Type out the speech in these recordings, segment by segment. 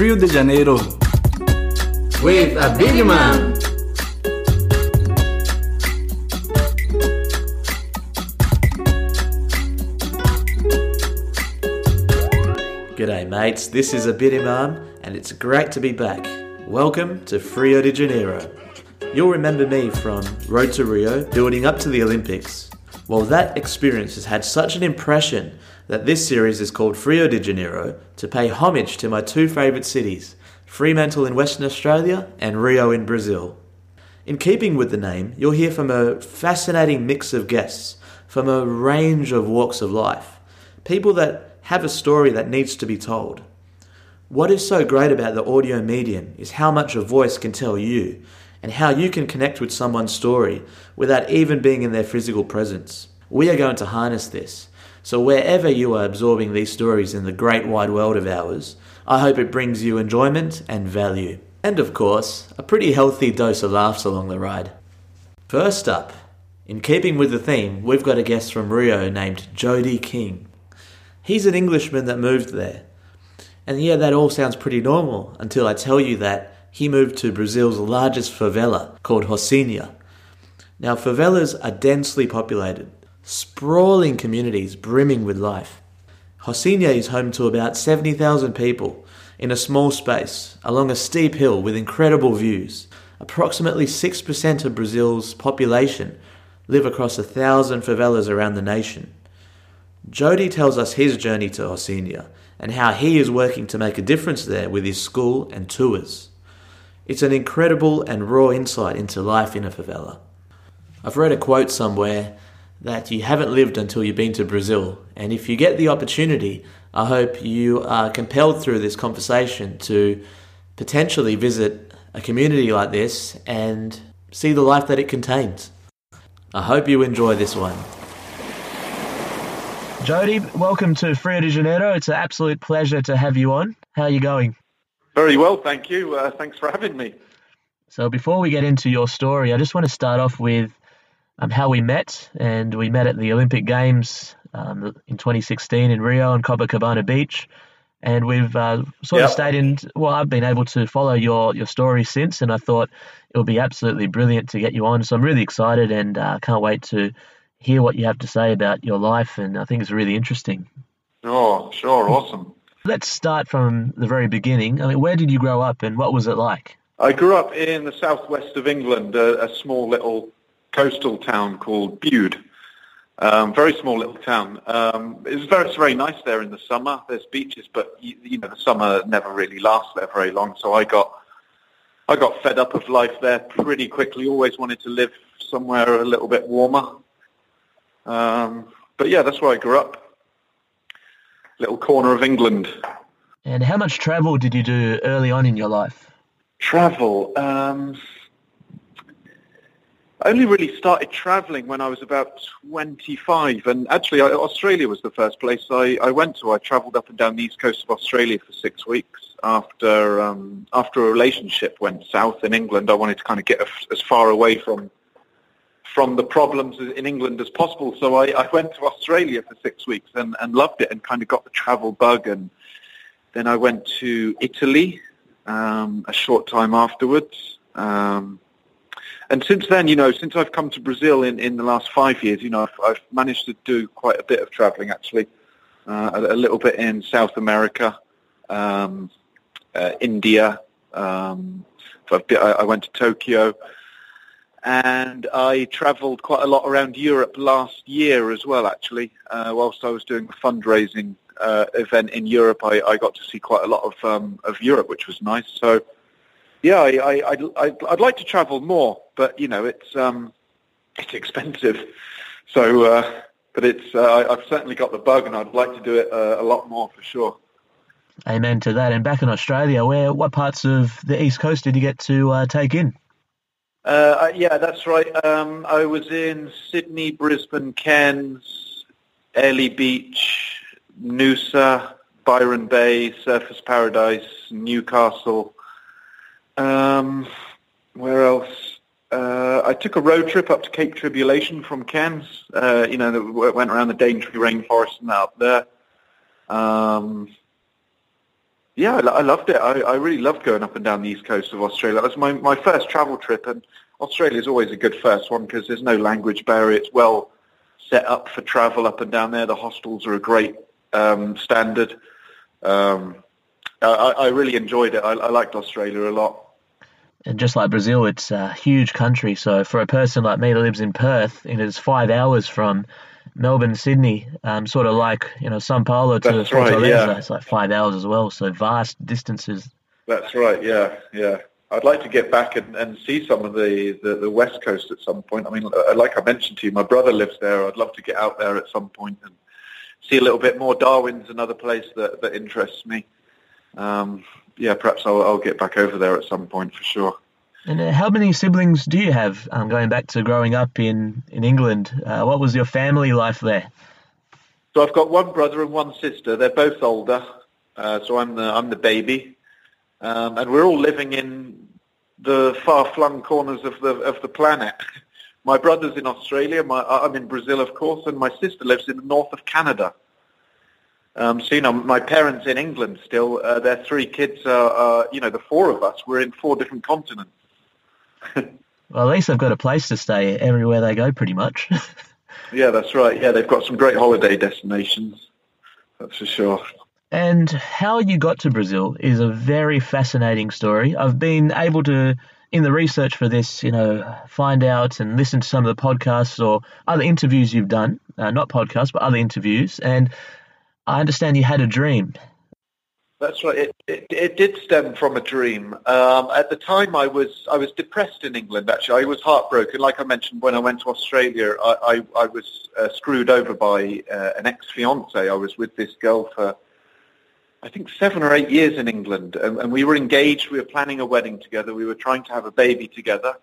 Rio de Janeiro with a big man. G'day mates, this is Abid Imam and it's great to be back. Welcome to Rio de Janeiro. You'll remember me from Road to Rio, building up to the Olympics. Well, that experience has had such an impression that this series is called Rio de Janeiro to pay homage to my two favourite cities, Fremantle in Western Australia and Rio in Brazil. In keeping with the name, you'll hear from a fascinating mix of guests from a range of walks of life. People that have a story that needs to be told. What is so great about the audio medium is how much a voice can tell you and how you can connect with someone's story without even being in their physical presence. We are going to harness this. So, wherever you are absorbing these stories in the great wide world of ours, I hope it brings you enjoyment and value. And of course, a pretty healthy dose of laughs along the ride. First up, in keeping with the theme, we've got a guest from Rio named Jody King. He's an Englishman that moved there. And yeah, that all sounds pretty normal until I tell you that he moved to Brazil's largest favela called Rocinha. Now, favelas are densely populated, sprawling communities brimming with life. Rocinha is home to about 70,000 people in a small space along a steep hill with incredible views. Approximately 6% of Brazil's population live across a thousand favelas around the nation. Jody tells us his journey to Rocinha and how he is working to make a difference there with his school and tours. It's an incredible and raw insight into life in a favela. I've read a quote somewhere that you haven't lived until you've been to Brazil, and if you get the opportunity, I hope you are compelled through this conversation to potentially visit a community like this and see the life that it contains. I hope you enjoy this one. Jody, welcome to Rio de Janeiro. It's an absolute pleasure to have you on. How are you going? Very well, thank you. Uh, thanks for having me. So before we get into your story, I just want to start off with um, how we met. And we met at the Olympic Games um, in 2016 in Rio on Copacabana Beach. And we've uh, sort yep. of stayed in. Well, I've been able to follow your, your story since, and I thought it would be absolutely brilliant to get you on. So I'm really excited and uh, can't wait to hear what you have to say about your life, and I think it's really interesting. Oh, sure, awesome. Let's start from the very beginning. I mean, where did you grow up, and what was it like? I grew up in the southwest of England, a, a small little coastal town called Bude. Um, very small little town. Um, it's very, it's very nice there in the summer. There's beaches, but you, you know the summer never really lasts there very long. So I got I got fed up of life there pretty quickly. Always wanted to live somewhere a little bit warmer. Um, but yeah, that's where I grew up. Little corner of England. And how much travel did you do early on in your life? Travel. Um, I only really started travelling when I was about 25, and actually Australia was the first place I, I went to. I travelled up and down the east coast of Australia for six weeks after um, after a relationship went south in England. I wanted to kind of get as far away from from the problems in England as possible. So I, I went to Australia for six weeks and, and loved it and kind of got the travel bug. And then I went to Italy um, a short time afterwards. Um, and since then, you know, since I've come to Brazil in, in the last five years, you know, I've, I've managed to do quite a bit of traveling actually, uh, a, a, little bit in South America, um, uh, India. Um, so I, I went to Tokyo and I travelled quite a lot around Europe last year as well. Actually, uh, whilst I was doing a fundraising uh, event in Europe, I, I, got to see quite a lot of um, of Europe, which was nice. So, yeah, I, I, would I'd like to travel more, but you know, it's um, it's expensive. So, uh, but it's uh, I've certainly got the bug, and I'd like to do it uh, a lot more for sure. Amen to that. And back in Australia, where what parts of the east coast did you get to uh, take in? Uh, yeah, that's right. Um, I was in Sydney, Brisbane, Cairns, Airlie Beach, Noosa, Byron Bay, Surfers Paradise, Newcastle. Um, where else? Uh, I took a road trip up to Cape Tribulation from Cairns. Uh, you know, went around the Daintree rainforest and out there. Um, Yeah, I, I loved it. I, I really loved going up and down the east coast of Australia. That was my, my first travel trip, and Australia is always a good first one because there's no language barrier. It's well set up for travel up and down there. The hostels are a great um, standard. Um, I, I really enjoyed it. I, I liked Australia a lot. And just like Brazil, it's a huge country. So for a person like me that lives in Perth, it is five hours from Melbourne, Sydney, um, sort of like you know Sao Paulo to That's Fortaleza. right, yeah. It's like five hours as well. So vast distances. That's right. Yeah, yeah. I'd like to get back and, and see some of the, the, the west coast at some point. I mean, uh, like I mentioned to you, my brother lives there. I'd love to get out there at some point and see a little bit more. Darwin's another place that, that interests me. Um, yeah, perhaps I'll, I'll get back over there at some point for sure. And uh, how many siblings do you have? Um, going back to growing up in in England, uh, what was your family life there? So I've got one brother and one sister. They're both older. Uh, so I'm the I'm the baby, um, and we're all living in the far-flung corners of the of the planet. My brother's in Australia. My I'm in Brazil, of course, and my sister lives in the north of Canada. Um, so you know, my parents in England still. Uh, their three kids are, are, you know, the four of us. We're in four different continents. Well, at least they've got a place to stay everywhere they go, pretty much. Yeah, that's right. Yeah, they've got some great holiday destinations. That's for sure. And how you got to Brazil is a very fascinating story. I've been able to, in the research for this, you know, find out and listen to some of the podcasts or other interviews you've done, uh, not podcasts, but other interviews. And I understand you had a dream. That's right. It, it, it did stem from a dream. Um, at the time, I was I was depressed in England. Actually, I was heartbroken. Like I mentioned, when I went to Australia, I I, I was uh, screwed over by uh, an ex-fiance. I was with this girl for I think seven or eight years in England, and, and we were engaged. We were planning a wedding together. We were trying to have a baby together,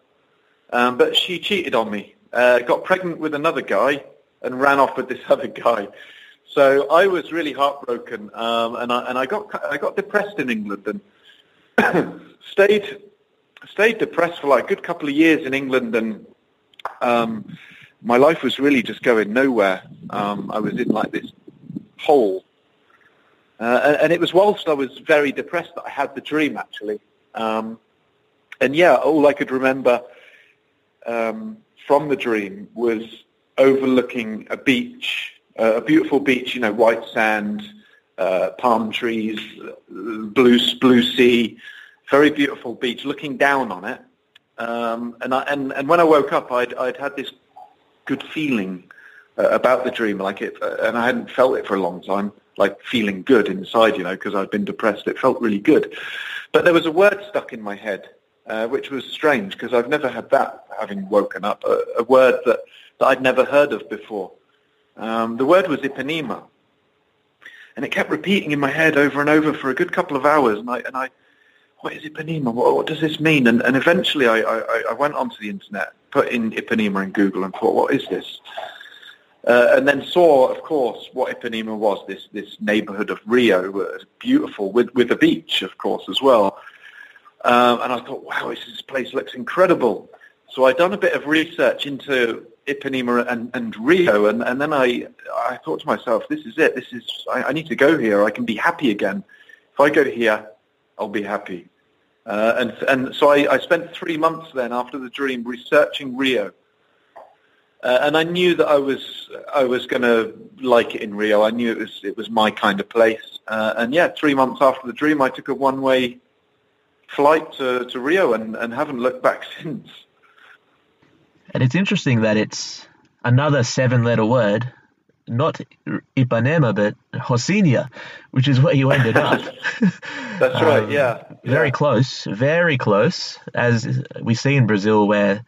um, but she cheated on me. Uh, got pregnant with another guy and ran off with this other guy. So I was really heartbroken, um, and I and I got I got depressed in England and stayed stayed depressed for like a good couple of years in England, and um, my life was really just going nowhere. Um, I was in like this hole, uh, and, and it was whilst I was very depressed that I had the dream actually. Um, and yeah, all I could remember um, from the dream was overlooking a beach uh, a beautiful beach, you know, white sand, uh, palm trees, blue blue sea, very beautiful beach. Looking down on it, um, and I, and and when I woke up, I'd I'd had this good feeling uh, about the dream, like it, uh, and I hadn't felt it for a long time, like feeling good inside, you know, because I'd been depressed. It felt really good, but there was a word stuck in my head, uh, which was strange because I've never had that having woken up. A, a word that that I'd never heard of before. Um, the word was Ipanema. And it kept repeating in my head over and over for a good couple of hours. And I, and I what is Ipanema? What, what does this mean? And, and eventually I, I, I went onto the internet, put in Ipanema in Google and thought, what is this? Uh, and then saw, of course, what Ipanema was, this, this neighborhood of Rio, uh, beautiful, with, with a beach, of course, as well. Um, and I thought, wow, this, this place looks incredible. So I'd done a bit of research into Ipanema and, and Rio, and, and then I I thought to myself, this is it. This is I, I need to go here. I can be happy again. If I go here, I'll be happy. Uh, and and so I, I spent three months then after the dream researching Rio, uh, and I knew that I was I was going to like it in Rio. I knew it was it was my kind of place. Uh, and yeah, three months after the dream, I took a one way flight to, to Rio and, and haven't looked back since. And it's interesting that it's another seven-letter word, not Ipanema, but Rocinha, which is where you ended up. That's right. Um, yeah. Very yeah. close. Very close, as we see in Brazil, where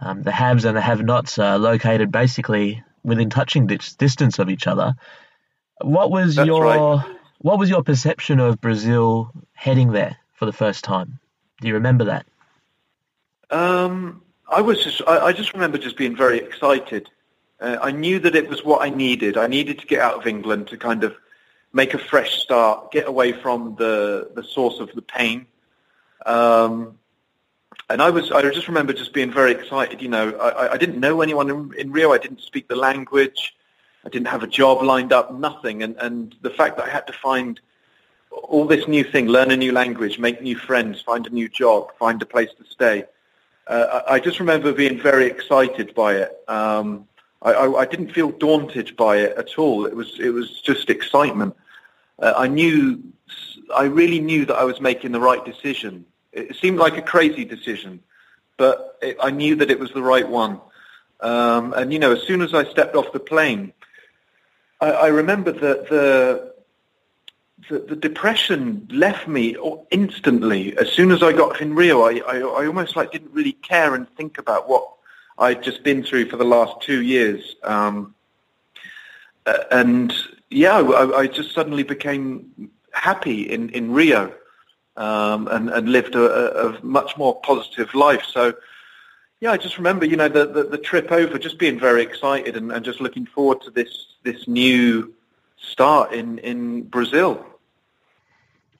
um, the haves and the have-nots are located basically within touching distance of each other. What was That's your right. what was your perception of Brazil heading there for the first time? Do you remember that? Um, I was just, I, I just remember just being very excited. Uh, I knew that it was what I needed. I needed to get out of England to kind of make a fresh start, get away from the, the source of the pain. Um, and I was, I just remember just being very excited. You know, I, I didn't know anyone in, in Rio. I didn't speak the language. I didn't have a job lined up, nothing. And, and the fact that I had to find all this new thing, learn a new language, make new friends, find a new job, find a place to stay. Uh, I just remember being very excited by it. Um, I, I, I, didn't feel daunted by it at all. It was it was just excitement. Uh, I knew, I really knew that I was making the right decision. It seemed like a crazy decision, but it, I knew that it was the right one. Um, and you know, as soon as I stepped off the plane, I, I remember that the, the, the depression left me instantly. As soon as I got in Rio, I, I, I almost like didn't really care and think about what I'd just been through for the last two years. Um, and yeah, I, I, just suddenly became happy in, in Rio um, and, and lived a, a, much more positive life. So yeah, I just remember, you know, the, the, the trip over, just being very excited and, and just looking forward to this this new start in, in Brazil.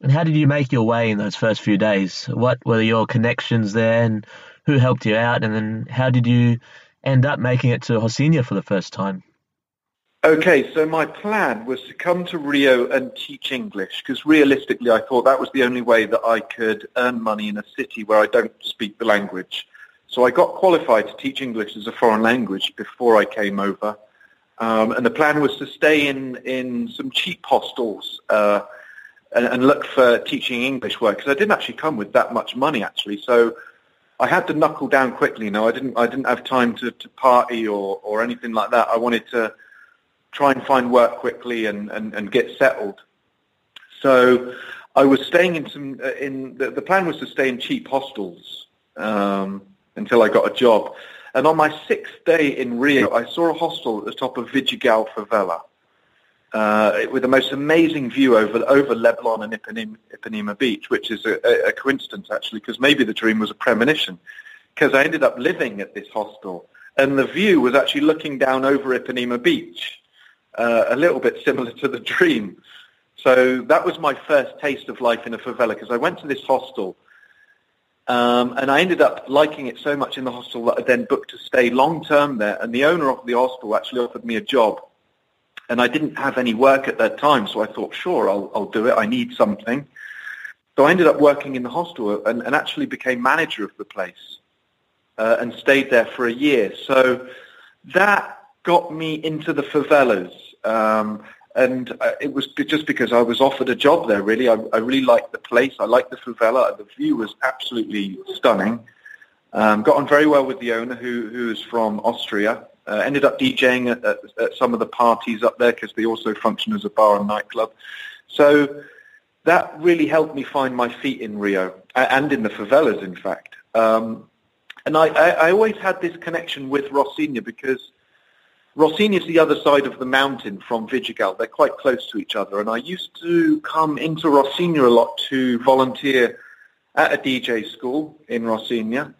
And how did you make your way in those first few days? What were your connections there, and who helped you out? And then how did you end up making it to Rocinha for the first time? Okay, so my plan was to come to Rio and teach English because realistically I thought that was the only way that I could earn money in a city where I don't speak the language. So I got qualified to teach English as a foreign language before I came over. Um, and the plan was to stay in, in some cheap hostels uh, and, and, look for teaching English work because I didn't actually come with that much money actually. So I had to knuckle down quickly. You know, I didn't I didn't have time to, to party or, or anything like that. I wanted to try and find work quickly and, and, and get settled. So I was staying in some uh, in the, the plan was to stay in cheap hostels. Um, until I got a job. And on my sixth day in Rio, I saw a hostel at the top of Vidigal favela uh, with the most amazing view over over Leblon and Ipanema, Ipanema Beach, which is a, a coincidence actually, because maybe the dream was a premonition. Because I ended up living at this hostel, and the view was actually looking down over Ipanema Beach, uh, a little bit similar to the dream. So that was my first taste of life in a favela, because I went to this hostel um, and I ended up liking it so much in the hostel that I then booked to stay long term there. And the owner of the hostel actually offered me a job. And I didn't have any work at that time, so I thought, sure, I'll, I'll do it. I need something. So I ended up working in the hostel and, and actually became manager of the place uh, and stayed there for a year. So that got me into the favelas. Um, and uh, it was just because I was offered a job there. Really, I, I really liked the place. I liked the favela. The view was absolutely stunning. Um, got on very well with the owner, who who is from Austria. Uh, ended up DJing at, at, at, some of the parties up there because they also function as a bar and nightclub. So that really helped me find my feet in Rio and in the favelas, in fact. Um, and I, I, I always had this connection with Rocinha because Rocinha is the other side of the mountain from Vidigal. They're quite close to each other. And I used to come into Rocinha a lot to volunteer at a DJ school in Rocinha.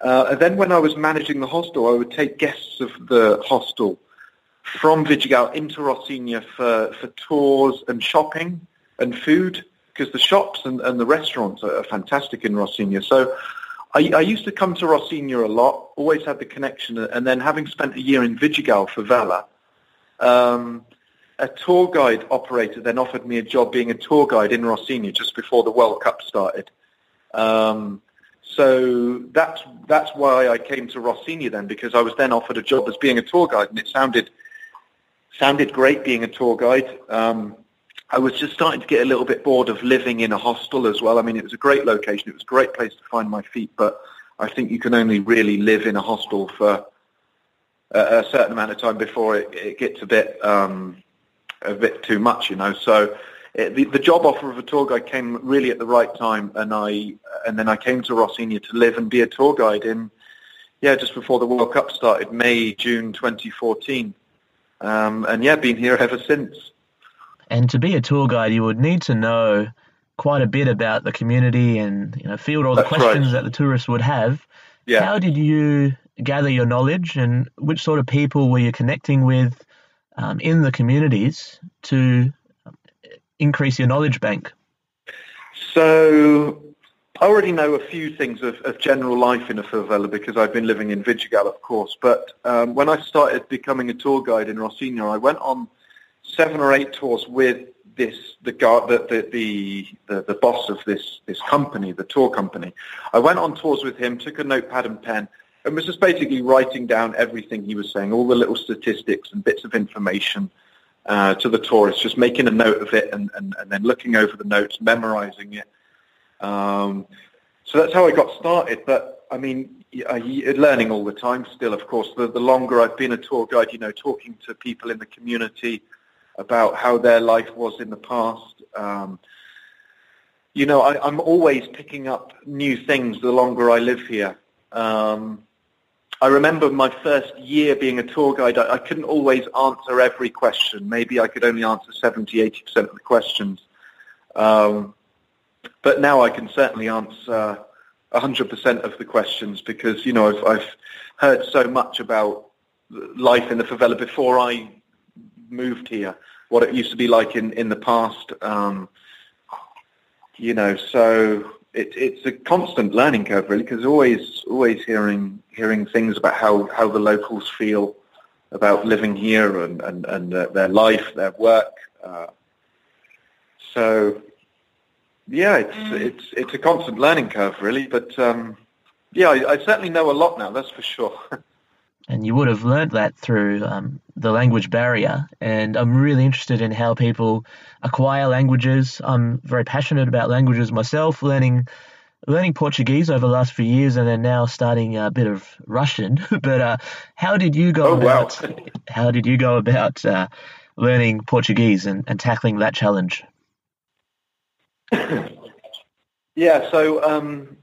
Uh, and then when I was managing the hostel, I would take guests of the hostel from Vidigal into Rocinha for, for tours and shopping and food because the shops and, and the restaurants are fantastic in Rocinha. So I, I, used to come to Rocinha a lot, always had the connection, and then having spent a year in Vidigal favela, um, a tour guide operator then offered me a job being a tour guide in Rocinha just before the World Cup started. Um, so that's that's why I came to Rocinha then, because I was then offered a job as being a tour guide, and it sounded sounded great being a tour guide. Um, I was just starting to get a little bit bored of living in a hostel as well. I mean, it was a great location. It was a great place to find my feet, but I think you can only really live in a hostel for a, a certain amount of time before it, it gets a bit um, a bit too much, you know. So the, the job offer of a tour guide came really at the right time, and I and then I came to Rocinha to live and be a tour guide in yeah just before the World Cup started, May June 2014, um, and yeah, been here ever since. And to be a tour guide, you would need to know quite a bit about the community and you know field all the That's questions right. that the tourists would have. Yeah. How did you gather your knowledge, and which sort of people were you connecting with um, in the communities to increase your knowledge bank? So I already know a few things of, of, general life in a favela because I've been living in Vidigal, of course. But um, when I started becoming a tour guide in Rocinha, I went on seven or eight tours with this the guard the, the the the boss of this this company, the tour company. I went on tours with him, took a notepad and pen, and was just basically writing down everything he was saying, all the little statistics and bits of information uh, to the tourists, just making a note of it and, and, and then looking over the notes, memorizing it. Um, so that's how I got started. But I mean, learning all the time still, of course. The, the longer I've been a tour guide, you know, talking to people in the community about how their life was in the past. Um, you know, I, I'm always picking up new things the longer I live here. Um, I remember my first year being a tour guide, I, I couldn't always answer every question. Maybe I could only answer 70, 80% of the questions. Um, but now I can certainly answer 100% of the questions because, you know, I've, I've heard so much about life in the favela before I moved here, what it used to be like in, in the past. Um, you know, so it, it's a constant learning curve, really, because always always hearing hearing things about how, how the locals feel about living here and and, and uh, their life, their work. Uh, so, yeah, it's mm. it's it's a constant learning curve, really. But um, yeah, I, I certainly know a lot now. That's for sure. and you would have learned that through um, the language barrier. And I'm really interested in how people acquire languages. I'm very passionate about languages myself, learning learning Portuguese over the last few years, and then now starting a bit of Russian. but uh, how did you go oh, about wow. how did you go about uh, learning Portuguese and, and tackling that challenge? yeah, so um,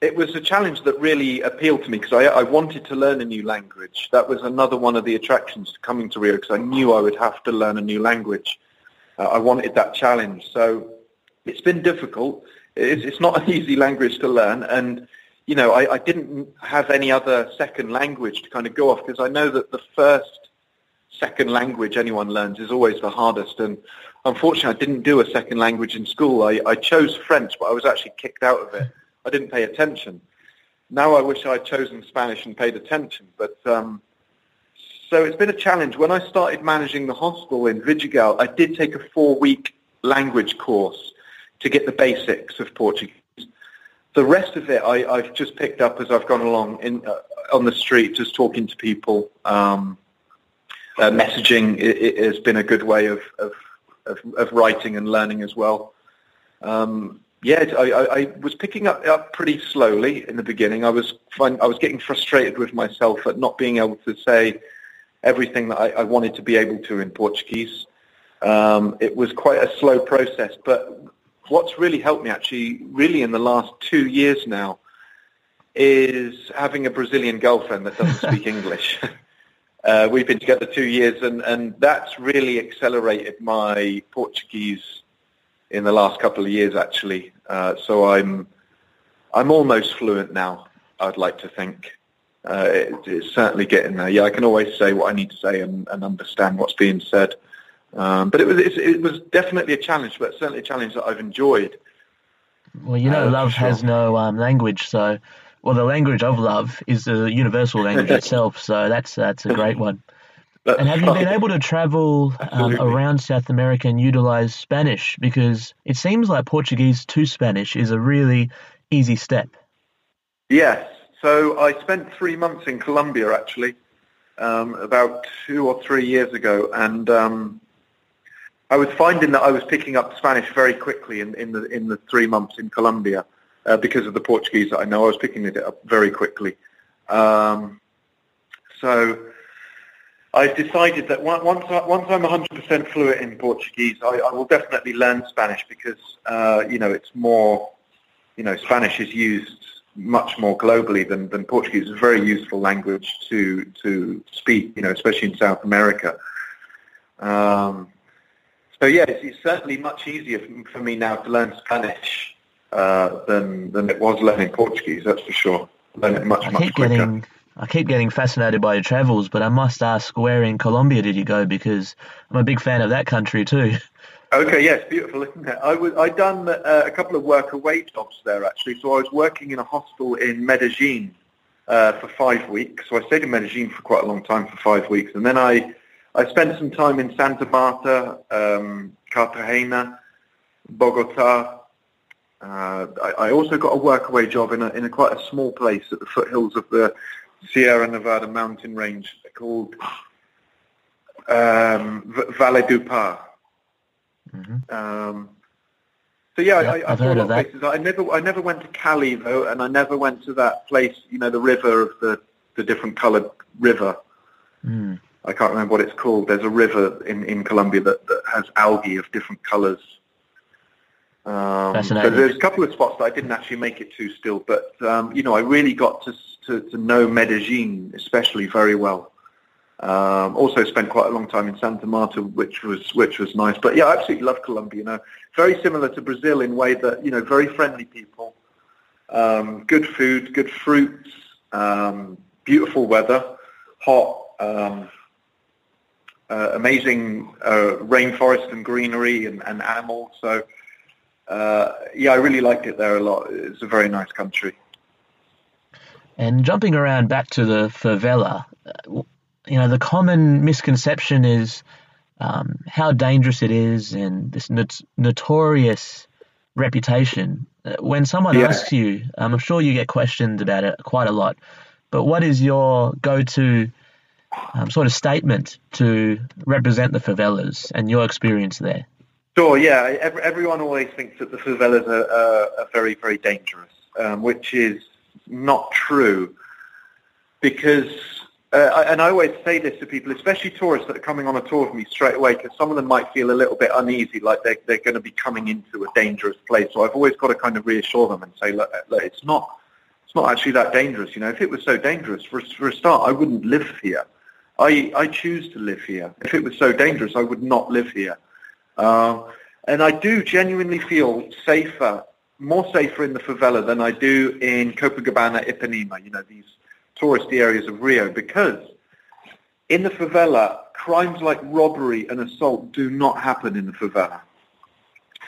it was a challenge that really appealed to me because I, I, wanted to learn a new language. That was another one of the attractions to coming to Rio because I knew I would have to learn a new language. Uh, I wanted that challenge. So it's been difficult. It's, it's, not an easy language to learn. And, you know, I, I didn't have any other second language to kind of go off because I know that the first second language anyone learns is always the hardest. And unfortunately, I didn't do a second language in school. I, I chose French, but I was actually kicked out of it I didn't pay attention. Now I wish I'd chosen Spanish and paid attention. But um, so it's been a challenge. When I started managing the hostel in Vidigal, I did take a four-week language course to get the basics of Portuguese. The rest of it I, have just picked up as I've gone along in, uh, on the street, just talking to people. Um, uh, messaging it, it has been a good way of, of, of, of writing and learning as well. Um, yeah, I, I, I, was picking up, up pretty slowly in the beginning. I was find, I was getting frustrated with myself at not being able to say everything that I, I wanted to be able to in Portuguese. Um, it was quite a slow process, but what's really helped me actually, really in the last two years now, is having a Brazilian girlfriend that doesn't speak English. Uh, we've been together two years, and, and that's really accelerated my Portuguese in the last couple of years, actually. Uh, so I'm I'm almost fluent now. I'd like to think. Uh, it, it's certainly getting there. Yeah, I can always say what I need to say and, and understand what's being said. Um, but it was it was definitely a challenge, but certainly a challenge that I've enjoyed. Well, you know, uh, love sure. has no um, language, so well, the language of love is the universal language itself. So that's that's a great one. That's and have you been able to travel um, around South America and utilize Spanish? Because it seems like Portuguese to Spanish is a really easy step. Yes. So I spent three months in Colombia actually, um, about two or three years ago, and um, I was finding that I was picking up Spanish very quickly in, in the in the three months in Colombia uh, because of the Portuguese that I know. I was picking it up very quickly. Um, so I've decided that once, once I'm 100% fluent in Portuguese, I, I will definitely learn Spanish because, uh, you know, it's more, you know, Spanish is used much more globally than, than Portuguese. It's a very useful language to, to speak, you know, especially in South America. Um, so, yeah, it's, it's, certainly much easier for me now to learn Spanish uh, than, than it was learning Portuguese, that's for sure. Learn it much, I much quicker. Getting I keep getting fascinated by your travels, but I must ask, where in Colombia did you go? Because I'm a big fan of that country too. Okay, yes, beautiful, isn't it? I was I done uh, a couple of work away jobs there actually. So I was working in a hostel in Medellin uh, for five weeks. So I stayed in Medellin for quite a long time, for five weeks, and then I I spent some time in Santa Marta, um, Cartagena, Bogota. Uh, I, I also got a workaway job in a, in a quite a small place at the foothills of the Sierra Nevada mountain range called um, v- Valledupar. Mm-hmm. Um, so yeah, Yeah, I, I I've heard of that. places. I never, I never went to Cali though, and I never went to that place. You know, the river of the the different coloured river. Mm. I can't remember what it's called. There's a river in, in Colombia that, that has algae of different colours. Um, so there's a couple of spots that I didn't actually make it to still, but um, you know, I really got to, to to know Medellin especially very well. Um, also spent quite a long time in Santa Marta, which was which was nice. But yeah, I absolutely love Colombia. You know, very similar to Brazil in way that you know, very friendly people, um, good food, good fruits, um, beautiful weather, hot, um, uh, amazing uh, rainforest and greenery and, and animals. So uh, yeah, I really liked it there a lot. It's a very nice country. And jumping around back to the favela, uh, you know, the common misconception is um, how dangerous it is and this not- notorious reputation. Uh, When someone Yeah. asks you, um, I'm sure you get questioned about it quite a lot, but what is your go-to um, sort of statement to represent the favelas and your experience there? Sure, yeah. Ev- everyone always thinks that the favelas are, are, are very, very dangerous, um, which is not true. Because, uh, and I always say this to people, especially tourists that are coming on a tour with me straight away, because some of them might feel a little bit uneasy, like they're, they're going to be coming into a dangerous place. So I've always got to kind of reassure them and say, look, look it's not, it's not actually that dangerous. You know, if it was so dangerous, for, for a start, I wouldn't live here. I, I choose to live here. If it was so dangerous, I would not live here. Um, and I do genuinely feel safer, more safer in the favela than I do in Copacabana, Ipanema, you know, these touristy areas of Rio, because in the favela, crimes like robbery and assault do not happen in the favela.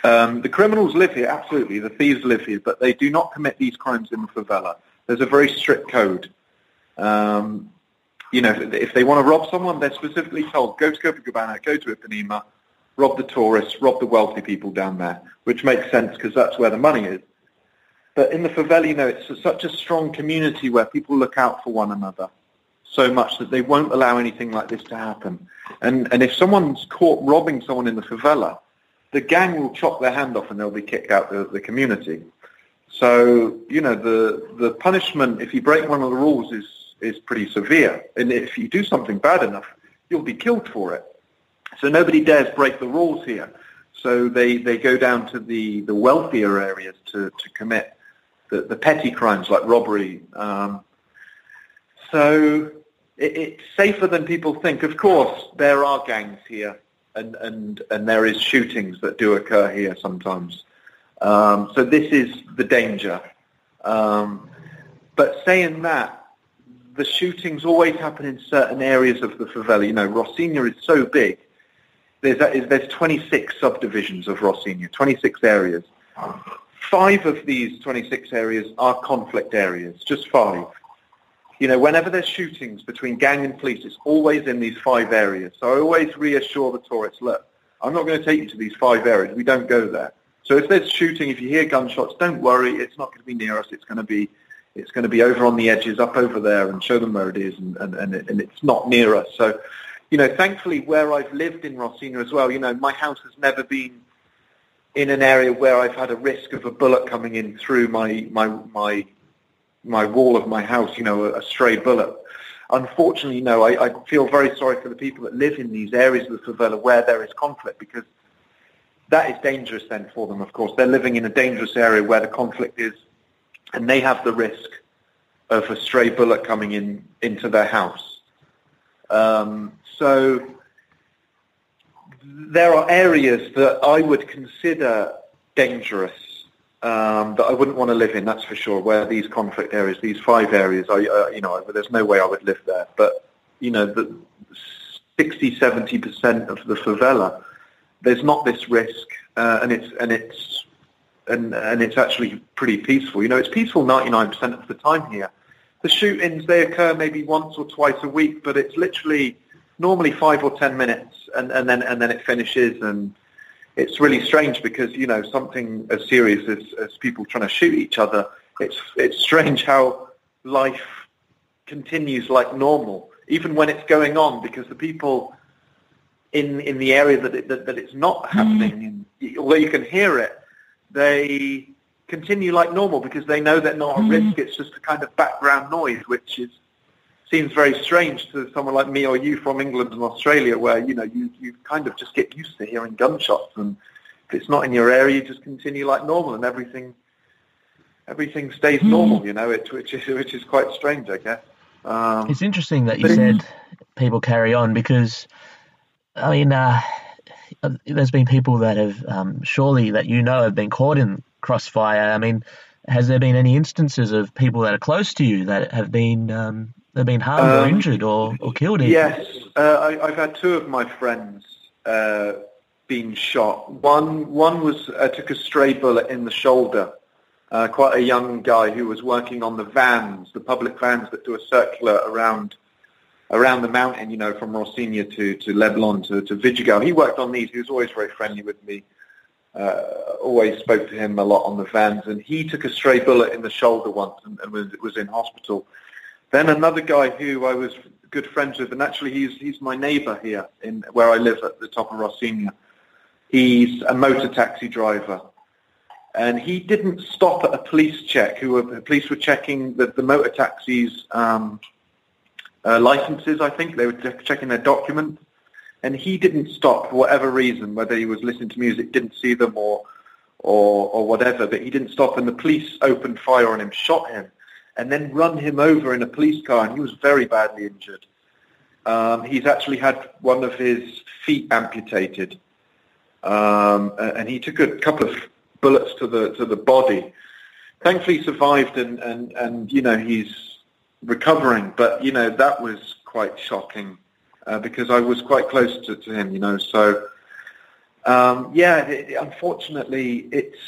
Um, the criminals live here, absolutely. The thieves live here, but they do not commit these crimes in the favela. There's a very strict code. Um, you know, if, if they want to rob someone, they're specifically told, go to Copacabana, go to Ipanema, rob the tourists, rob the wealthy people down there, which makes sense because that's where the money is. But in the favela, you know, it's such a strong community where people look out for one another so much that they won't allow anything like this to happen. And, and if someone's caught robbing someone in the favela, the gang will chop their hand off and they'll be kicked out the, the community. So, you know, the, the punishment, if you break one of the rules, is, is pretty severe. And if you do something bad enough, you'll be killed for it. So nobody dares break the rules here. So they, they go down to the, the wealthier areas to, to commit the, the petty crimes like robbery. Um, so it, it's safer than people think. Of course, there are gangs here, and, and, and there is shootings that do occur here sometimes. Um, so this is the danger. Um, but saying that, the shootings always happen in certain areas of the favela. You know, Rocinha is so big. There's, uh, there's 26 subdivisions of Rocinha, 26 areas. Five of these 26 areas are conflict areas, just five. You know, whenever there's shootings between gang and police, it's always in these five areas. So I always reassure the tourists, look, I'm not going to take you to these five areas. We don't go there. So if there's shooting, if you hear gunshots, don't worry. It's not going to be near us. It's going to be, it's going to be over on the edges, up over there, and show them where it is, and, and, and, it, and it's not near us. So, you know, thankfully, where I've lived in Rocinha as well, you know, my house has never been in an area where I've had a risk of a bullet coming in through my my my my wall of my house, you know, a, a stray bullet. Unfortunately, no, I, I feel very sorry for the people that live in these areas of the favela where there is conflict because that is dangerous then for them, of course. They're living in a dangerous area where the conflict is and they have the risk of a stray bullet coming in into their house. Um, so there are areas that I would consider dangerous um, that I wouldn't want to live in. That's for sure. Where these conflict areas, these five areas, I, uh, you know, there's no way I would live there. But you know, the 60, 70 percent of the favela, there's not this risk, uh, and it's and it's and and it's actually pretty peaceful. You know, it's peaceful 99 percent of the time here. The shootings they occur maybe once or twice a week, but it's literally normally five or ten minutes, and, and then and then it finishes, and it's really strange because you know something as serious as, as people trying to shoot each other. It's it's strange how life continues like normal, even when it's going on, because the people in in the area that it, that, that it's not mm. happening, in, although you can hear it, they continue like normal because they know they're not at mm. risk. It's just a kind of background noise, which is seems very strange to someone like me or you from England and Australia, where you know you you kind of just get used to hearing gunshots, and if it's not in your area, you just continue like normal, and everything everything stays normal. You know, it, which is which is quite strange, I guess. Um, It's interesting that you said people carry on because, I mean, uh, there's been people that have um, surely that you know have been caught in crossfire. I mean, has there been any instances of people that are close to you that have been um, they've been harmed or Um, injured or, or killed? even? Yes, uh, I, I've had two of my friends uh, being shot. One one was uh, took a stray bullet in the shoulder. Uh, quite a young guy who was working on the vans, the public vans that do a circular around around the mountain, you know, from Rocinha to to Leblon to to Vidigal. He worked on these. He was always very friendly with me. Uh, always spoke to him a lot on the vans, and he took a stray bullet in the shoulder once and, and was was in hospital. Then another guy who I was good friends with, and actually he's he's my neighbour here in where I live at the top of Rocinha. He's a motor taxi driver, and he didn't stop at a police check. Who were, the police were checking the, the motor taxis' um, uh, licenses. I think they were che- checking their documents, and he didn't stop for whatever reason, whether he was listening to music, didn't see them, or or or whatever. But he didn't stop, and the police opened fire on him, shot him and then run him over in a police car, and he was very badly injured. Um, he's actually had one of his feet amputated, um, and he took a couple of bullets to the to the body. Thankfully, survived, and and and you know he's recovering. But you know that was quite shocking uh, because I was quite close to, to him. You know, so um, yeah, it, unfortunately, it's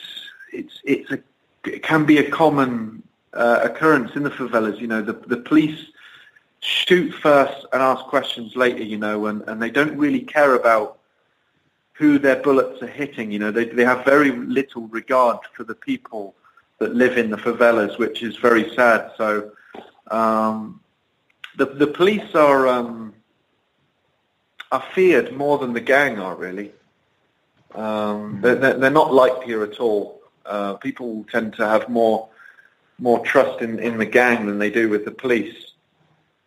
it's it's a it can be a common uh, occurrence in the favelas. You know, the the police shoot first and ask questions later. You know, and, and they don't really care about who their bullets are hitting. You know, they they have very little regard for the people that live in the favelas, which is very sad. So, um, the the police are um, are feared more than the gang are really. Um, they're, they're not liked here at all. Uh, people tend to have more more trust in, in the gang than they do with the police.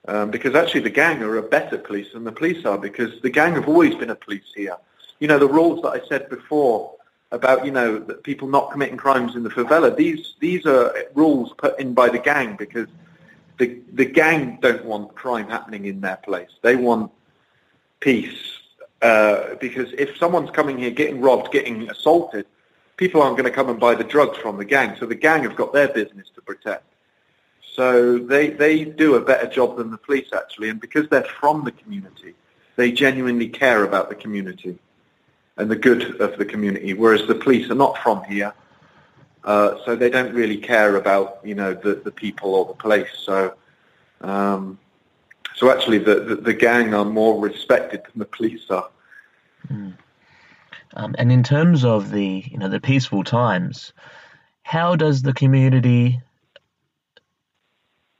Um, because actually the gang are a better police than the police are because the gang have always been a police here. You know, the rules that I said before about, you know, people not committing crimes in the favela, these, these are rules put in by the gang because the, the gang don't want crime happening in their place. They want peace. Uh, because if someone's coming here getting robbed, getting assaulted, people aren't going to come and buy the drugs from the gang. So the gang have got their business to protect. So they, they do a better job than the police actually. And because they're from the community, they genuinely care about the community and the good of the community, whereas the police are not from here. Uh, so they don't really care about, you know, the, the people or the place. So, um, so actually the, the, the gang are more respected than the police are. Um, and in terms of the you know the peaceful times, how does the community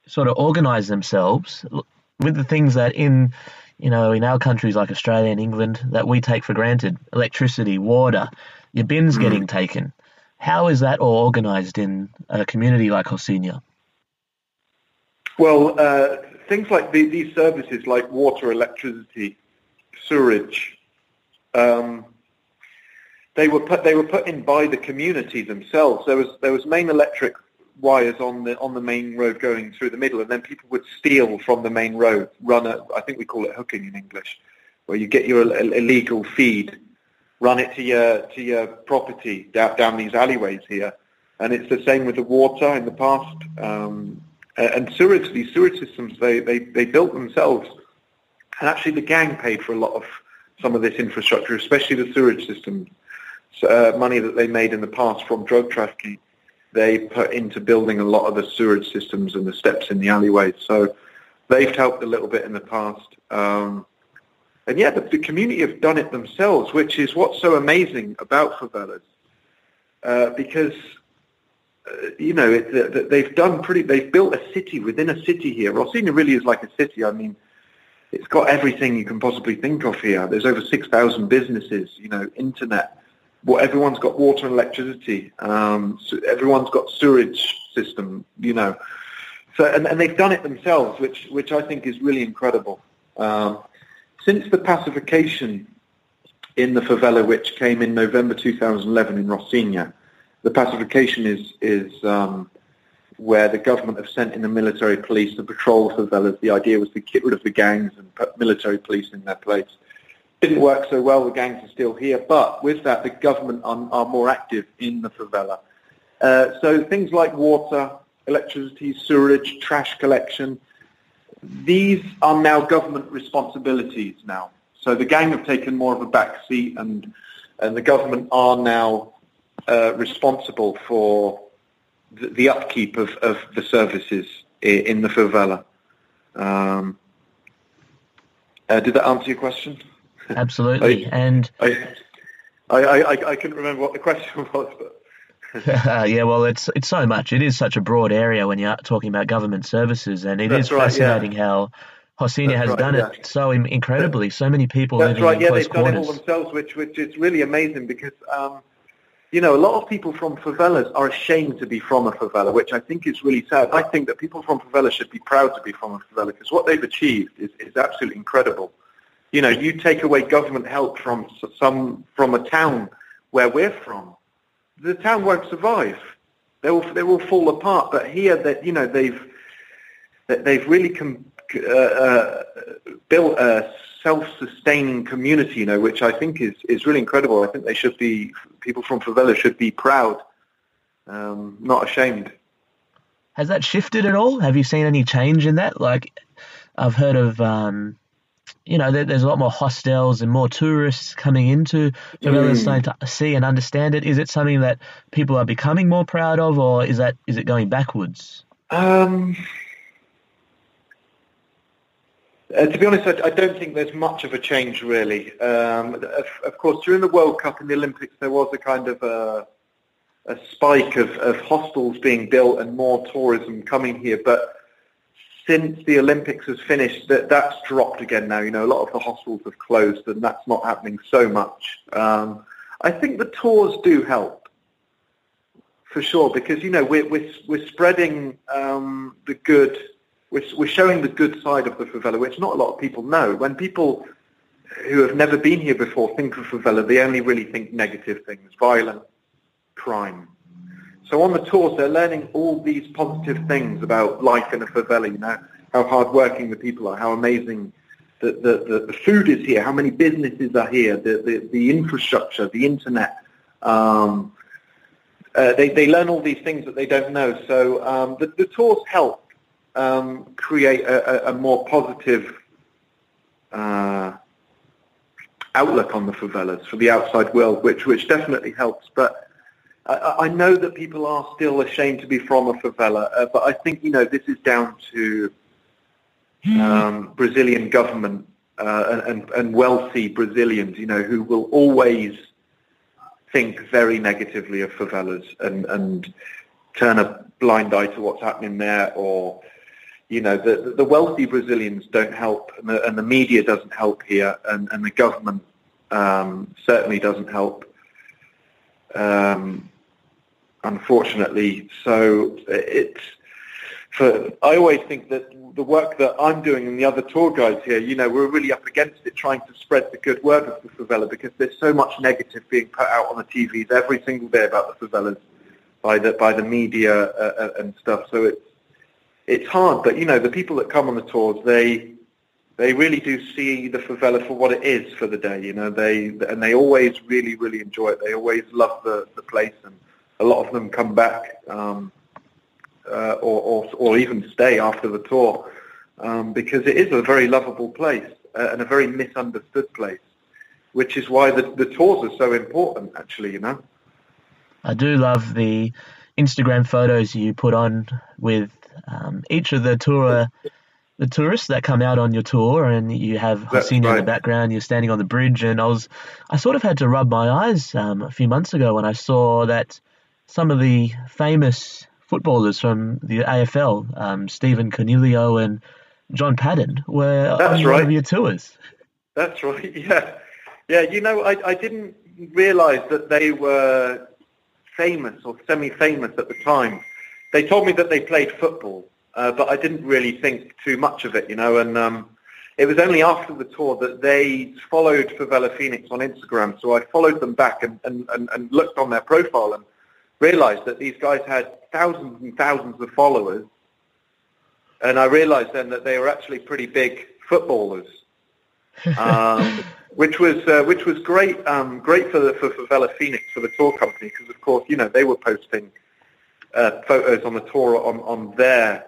sort of organize themselves with the things that in you know in our countries like Australia and England that we take for granted, electricity, water, your bins getting taken. How is that all organized in a community like Rocinha? Well, uh, things like the, these services, like water, electricity, sewerage, um, they were put they were put in by the community themselves. There was there was main electric wires on the on the main road going through the middle, and then people would steal from the main road, run a I think we call it hooking in English, where you get your illegal feed, run it to your to your property down, down these alleyways here, and it's the same with the water in the past. Um, and sewage, these sewage systems, they, they, they built themselves. And actually the gang paid for a lot of some of this infrastructure, especially the sewage systems. Uh, money that they made in the past from drug trafficking, they put into building a lot of the sewage systems and the steps in the alleyways. So they've helped a little bit in the past. Um, and yeah, the, the community have done it themselves, which is what's so amazing about favelas, uh, because uh, you know it, they've done pretty. They've built a city within a city here. Rocinha really is like a city. I mean, it's got everything you can possibly think of here. There's over six thousand businesses. You know, internet. Well, everyone's got water and electricity. Um, so everyone's got sewage system. You know, so and, and they've done it themselves, which which I think is really incredible. Um, since the pacification in the favela, which came in November 2011 in Rocinha, the pacification is is um, where the government have sent in the military police to patrol the favelas. The idea was to get rid of the gangs and put military police in their place. Didn't work so well. The gangs are still here, but with that, the government are, are more active in the favela. Uh, so things like water, electricity, sewerage, trash collection, these are now government responsibilities now. So the gang have taken more of a back seat and, and the government are now uh, responsible for the, the upkeep of, of the services in, the favela. Um, uh, did that answer your question? Absolutely. I, and I, I, I, I couldn't remember what the question was, but yeah, well, it's it's so much. It is such a broad area when you're talking about government services, and it That's is right, fascinating yeah. how Rocinha has right, done yeah. it so incredibly. So many people That's living right. in Yeah, close they've done it all quarters. themselves, which which is really amazing because um, you know a lot of people from favelas are ashamed to be from a favela, which I think is really sad. I think that people from favelas should be proud to be from a favela because what they've achieved is, is absolutely incredible. You know, you take away government help from some from a town where we're from, the town won't survive. They will they will fall apart. But here, that you know, they've they've really com- uh, uh, built a self-sustaining community, you know, which I think is, is really incredible. I think they should be, people from favela should be proud, um, not ashamed. Has that shifted at all? Have you seen any change in that? Like, I've heard of, um, you know, there, there's a lot more hostels and more tourists coming into favelas, Mm. starting to see and understand it. Is it something that people are becoming more proud of, or is that is it going backwards? Um, uh, to be honest, I, I don't think there's much of a change really. Um, of, of course, during the World Cup and the Olympics, there was a kind of a, a spike of, of hostels being built and more tourism coming here. But since the Olympics has finished, that that's dropped again now. You know, a lot of the hostels have closed, and that's not happening so much. Um, I think the tours do help for sure because you know we're we're, we're spreading um, the good. We're, we're showing the good side of the favela, which not a lot of people know. When people who have never been here before think of favela, they only really think negative things, violent, crime. So on the tours, they're learning all these positive things about life in a favela, you know, how hardworking the people are, how amazing the, the, the, food is here, how many businesses are here, the, the, the infrastructure, the internet. Um, uh, they, they learn all these things that they don't know. So um, the, the tours help um, create a, a, a more positive uh, outlook on the favelas for the outside world, which, which definitely helps. But I, I know that people are still ashamed to be from a favela, uh, but I think, you know, this is down to um, Brazilian government uh, and, and wealthy Brazilians, you know, who will always think very negatively of favelas and, and turn a blind eye to what's happening there or, you know, the, the wealthy Brazilians don't help and the, and the media doesn't help here and, and the government um, certainly doesn't help. Um, unfortunately, so it's for. I always think that the work that I'm doing and the other tour guides here, you know, we're really up against it, trying to spread the good word of the favela because there's so much negative being put out on the TVs every single day about the favelas by the by the media uh, uh, and stuff. So it's it's hard, but you know, the people that come on the tours, they they really do see the favela for what it is for the day. You know, they and they always really really enjoy it. They always love the the place, and a lot of them come back um, uh, or, or or even stay after the tour um, because it is a very lovable place uh, and a very misunderstood place, which is why the the tours are so important. Actually, you know. I do love the Instagram photos you put on with um, each of the tour the tourists that come out on your tour, and you have Rocinha in the background. You're standing on the bridge, and I was, I sort of had to rub my eyes um, a few months ago when I saw that some of the famous footballers from the AFL, um, Stephen Coniglio and John Patton, were That's on one of your tours. That's right. Yeah, yeah. You know, I, I didn't realise that they were famous or semi-famous at the time. They told me that they played football, uh, but I didn't really think too much of it. You know, and um, it was only after the tour that they followed Favela Phoenix on Instagram. So I followed them back and, and, and, and looked on their profile and realised that these guys had thousands and thousands of followers. And I realised then that they were actually pretty big footballers um, which was uh, which was great um, great for the, for Favela Phoenix for the tour company because of course you know they were posting uh, photos on the tour on, on their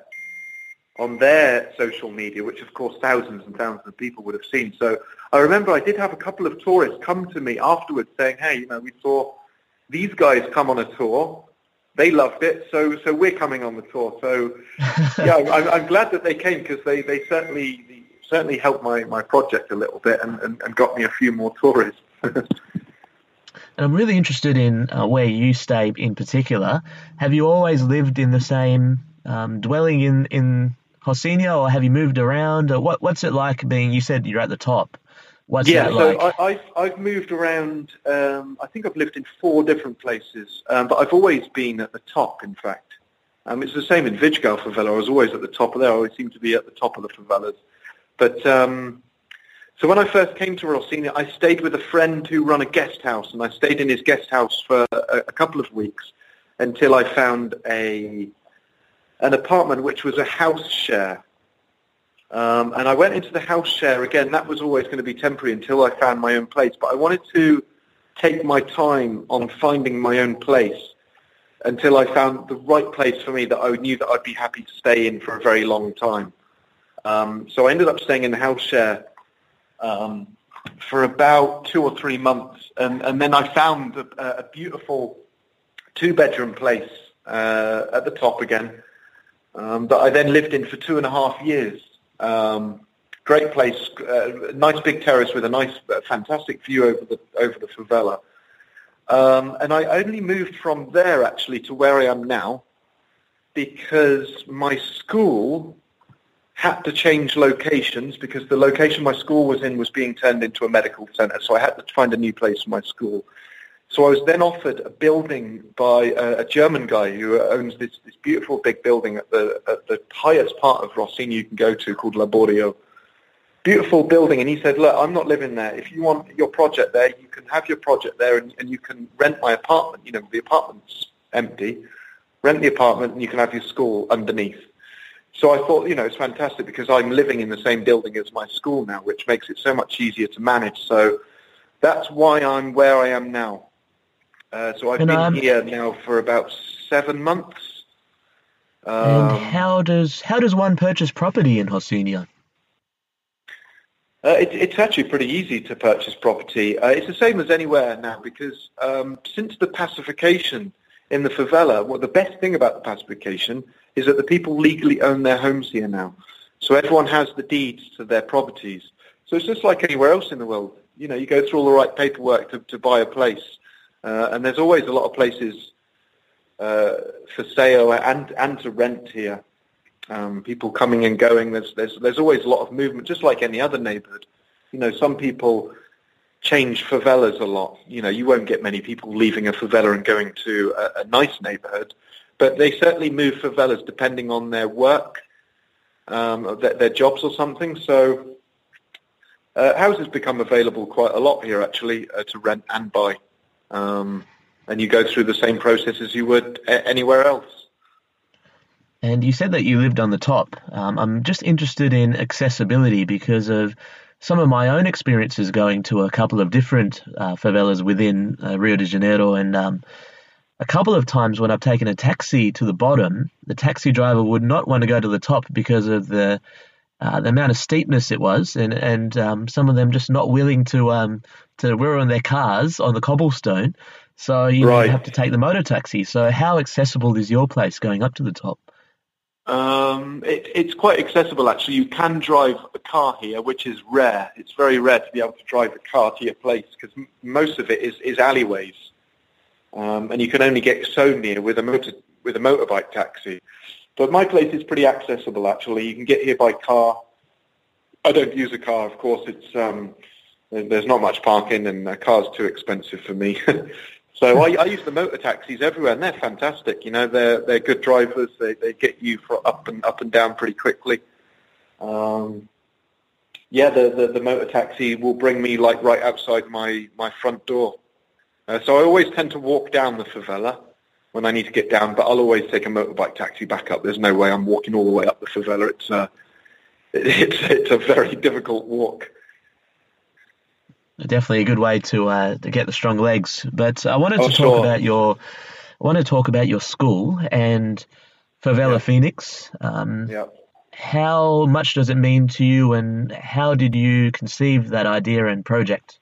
on their social media, which of course thousands and thousands of people would have seen. So I remember I did have a couple of tourists come to me afterwards saying, "Hey, you know, we saw these guys come on a tour." They loved it, so so we're coming on the tour. So yeah, I'm, I'm glad that they came because they, they certainly certainly helped my, my project a little bit and, and, and got me a few more tourists. And I'm really interested in uh, where you stay in particular. Have you always lived in the same um, dwelling in in Rocinha, or have you moved around? What what's it like being? You said you're at the top. What's yeah, that so? I, I've, I've moved around. Um, I think I've lived in four different places, um, but I've always been at the top. In fact, um, it's the same in Vidigal favela. I was always at the top of there. I always seem to be at the top of the favelas. But um, so when I first came to Rocinha, I stayed with a friend who run a guest house, and I stayed in his guest house for a, a couple of weeks until I found a an apartment which was a house share. Um, and I went into the house share again. That was always going to be temporary until I found my own place. But I wanted to take my time on finding my own place until I found the right place for me that I knew that I'd be happy to stay in for a very long time. Um, so I ended up staying in the house share um, for about two or three months, and, and then I found a, a beautiful two-bedroom place uh, at the top again um, that I then lived in for two and a half years. Um, great place, uh, nice big terrace with a nice, uh, fantastic view over the over the favela. Um, and I only moved from there actually to where I am now because my school had to change locations because the location my school was in was being turned into a medical centre. So I had to find a new place for my school. So I was then offered a building by a, a German guy who owns this, this beautiful big building at the, at the highest part of Rocinha you can go to called Laboriaux. Beautiful building. And he said, look, I'm not living there. If you want your project there, you can have your project there and, and you can rent my apartment. You know, the apartment's empty. Rent the apartment and you can have your school underneath. So I thought, you know, it's fantastic because I'm living in the same building as my school now, which makes it so much easier to manage. So that's why I'm where I am now. Uh, so I've And, been um, here now for about seven months. and Um, how does how does one purchase property in Rocinha? Uh, it, it's actually pretty easy to purchase property. Uh, it's the same as anywhere now because um, since the pacification in the favela, well, the best thing about the pacification is that the people legally own their homes here now. So everyone has the deeds to their properties. So it's just like anywhere else in the world. You know, you go through all the right paperwork to, to buy a place. Uh, and there's always a lot of places uh, for sale and, and to rent here um, people coming and going. There's, there's, there's always a lot of movement, just like any other neighborhood. You know, some people change favelas a lot. You know, you won't get many people leaving a favela and going to a, a nice neighborhood, but they certainly move favelas depending on their work, um, their, their jobs or something. So uh, houses become available quite a lot here, actually, uh, to rent and buy. Um, and you go through the same process as you would a- anywhere else. And you said that you lived on the top. Um, I'm just interested in accessibility because of some of my own experiences going to a couple of different uh, favelas within uh, Rio de Janeiro. And um, a couple of times when I've taken a taxi to the bottom, the taxi driver would not want to go to the top because of the uh, the amount of steepness it was, and and um, some of them just not willing to um, to ruin their cars on the cobblestone. So you Right. have to take the motor taxi. So how accessible is your place going up to the top? Um, it, it's quite accessible actually. You can drive a car here, which is rare. It's very rare to be able to drive a car to your place because m- most of it is, is alleyways, um, and you can only get so near with a motor with a motorbike taxi. But my place is pretty accessible actually. You can get here by car. I don't use a car, of course. It's um, there's not much parking, and a car's too expensive for me. So I, I, use the motor taxis everywhere, and they're fantastic. You know, they're they're good drivers. They they get you up and up and down pretty quickly. Um, yeah, the, the, the motor taxi will bring me like right outside my my front door. Uh, so I always tend to walk down the favela when I need to get down, but I'll always take a motorbike taxi back up. There's no way I'm walking all the way up the favela. It's uh, it's it's a very difficult walk definitely a good way to uh, to get the strong legs. But I wanted oh, to talk about your I want to talk about your school and Favela Phoenix. Um, yeah. How much does it mean to you, and how did you conceive that idea and project?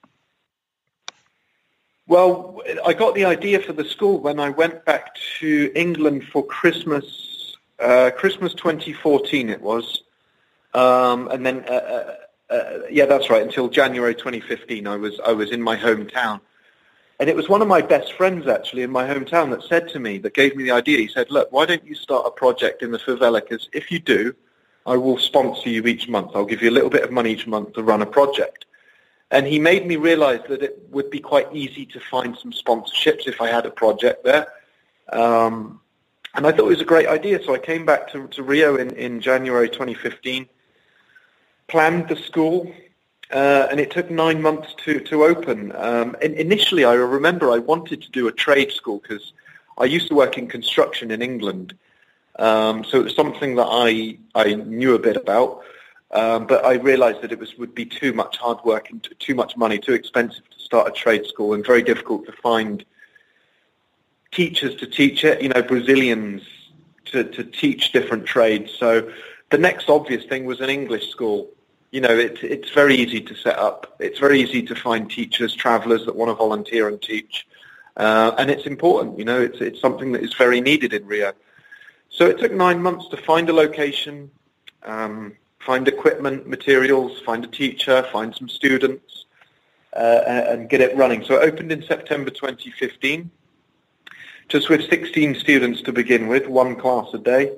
Well, I got the idea for the school when I went back to England for Christmas, uh, Christmas 2014 it was, um, and then uh, uh uh, yeah, that's right. Until January 2015, I was I was in my hometown, and it was one of my best friends actually in my hometown that said to me, that gave me the idea. He said, "Look, why don't you start a project in the favela? Because if you do, I will sponsor you each month. I'll give you a little bit of money each month to run a project." And he made me realize that it would be quite easy to find some sponsorships if I had a project there. Um, and I thought it was a great idea. So I came back to, to Rio in, in January 2015 planned the school, uh, and it took nine months to, to open. Um, and initially, I remember I wanted to do a trade school because I used to work in construction in England. Um, so it was something that I, I knew a bit about. Um, but I realized that it was would be too much hard work and too much money, too expensive to start a trade school and very difficult to find teachers to teach it, you know, Brazilians to, to teach different trades. So the next obvious thing was an English school you know, it, it's very easy to set up. It's very easy to find teachers, travellers that want to volunteer and teach. Uh, and it's important, you know, it's, it's something that is very needed in Rio. So it took nine months to find a location, um, find equipment, materials, find a teacher, find some students, uh, and get it running. So it opened in September 2015, just with 16 students to begin with, one class a day.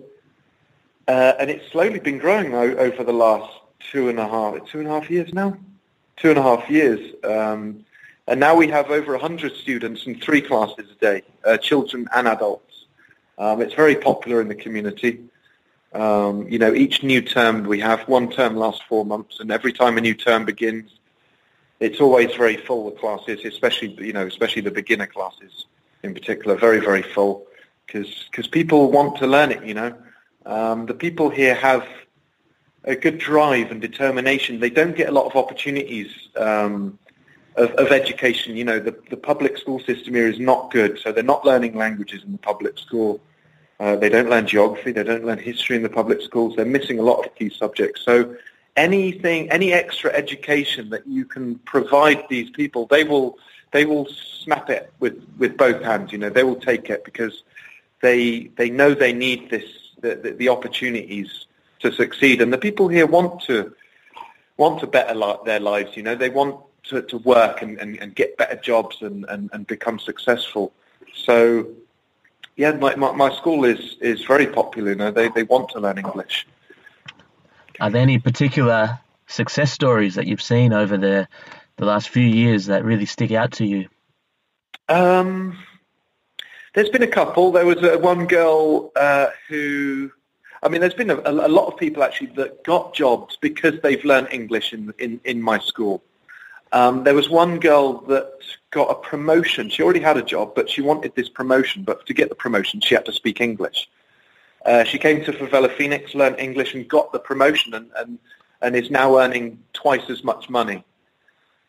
Uh, and it's slowly been growing over the last two and a half, two and a half years now, two and a half years. Um, and now we have over 100 students in three classes a day, uh, children and adults. Um, it's very popular in the community. Um, you know, each new term we have, one term lasts four months, and every time a new term begins, it's always very full, the classes, especially, you know, especially the beginner classes in particular, very, very full, because people want to learn it, you know. Um, the people here have a good drive and determination. They don't get a lot of opportunities um, of, of, education. You know, the, the public school system here is not good, so they're not learning languages in the public school. Uh, they don't learn geography. They don't learn history in the public schools. They're missing a lot of key subjects. So anything, any extra education that you can provide these people, they will they will snap it with, with both hands. You know, they will take it because they they know they need this the, the, the opportunities to succeed. And the people here want to want to better li- their lives. You know, they want to, to work and, and, and get better jobs and, and, and become successful. So, yeah, my, my, my school is, is very popular. You know, they, they want to learn English. Are there any particular success stories that you've seen over the the last few years that really stick out to you? Um, there's been a couple. There was a, one girl uh, who I mean, there's been a, a, lot of people actually that got jobs because they've learned English in, in, in my school. Um, there was one girl that got a promotion. She already had a job, but she wanted this promotion. But to get the promotion, she had to speak English. Uh, she came to Favela Phoenix, learned English, and got the promotion, and, and, and is now earning twice as much money.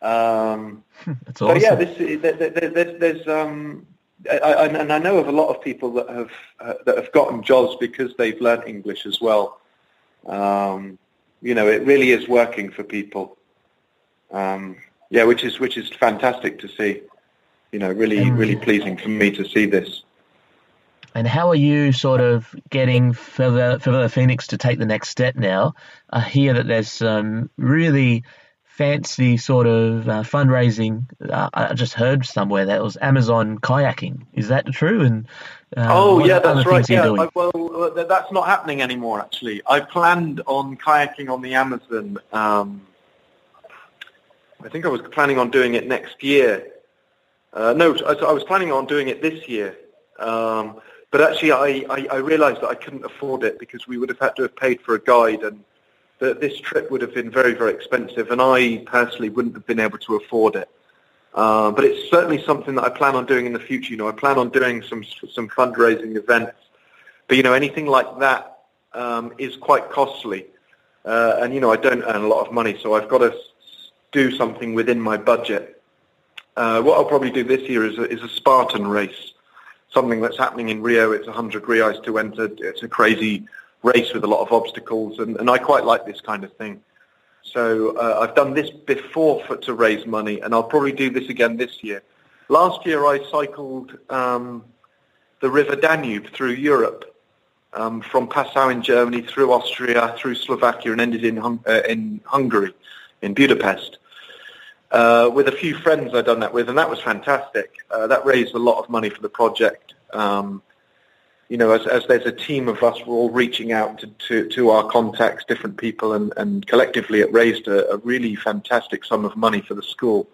Um, That's awesome. So yeah, this, there, there, there's, there's um, I, and I know of a lot of people that have uh, that have gotten jobs because they've learned English as well. Um, you know, it really is working for people. Um, yeah, which is which is fantastic to see. You know, really really pleasing for me to see this. And how are you sort of getting Favela, Favela Phoenix to take the next step now? I hear that there's some really fancy sort of uh, fundraising. Uh, I just heard somewhere that it was Amazon kayaking. Is that true? And uh, oh yeah, that's right. Yeah, I, well, that's not happening anymore. Actually, I planned on kayaking on the Amazon. Um, I think I was planning on doing it next year. Uh, no, I, I, was planning on doing it this year. Um, but actually, I, I, I realised that I couldn't afford it because we would have had to have paid for a guide and that this trip would have been very, very expensive, and I personally wouldn't have been able to afford it. Uh, but it's certainly something that I plan on doing in the future. You know, I plan on doing some some fundraising events, but you know, anything like that um, is quite costly, uh, and you know, I don't earn a lot of money, so I've got to do something within my budget. Uh, what I'll probably do this year is a, is a Spartan race, something that's happening in Rio. It's 100 reais to enter. It's a crazy race with a lot of obstacles, and, and I quite like this kind of thing. So uh, I've done this before for, to raise money, and I'll probably do this again this year. Last year I cycled um, the River Danube through Europe, um, from Passau in Germany through Austria, through Slovakia, and ended in, uh, in Hungary, in Budapest. Uh, with a few friends I'd done that with, and that was fantastic. Uh, that raised a lot of money for the project. Um, you know, as, as there's a team of us, we're all reaching out to, to, to our contacts, different people, and, and collectively it raised a, a really fantastic sum of money for the school.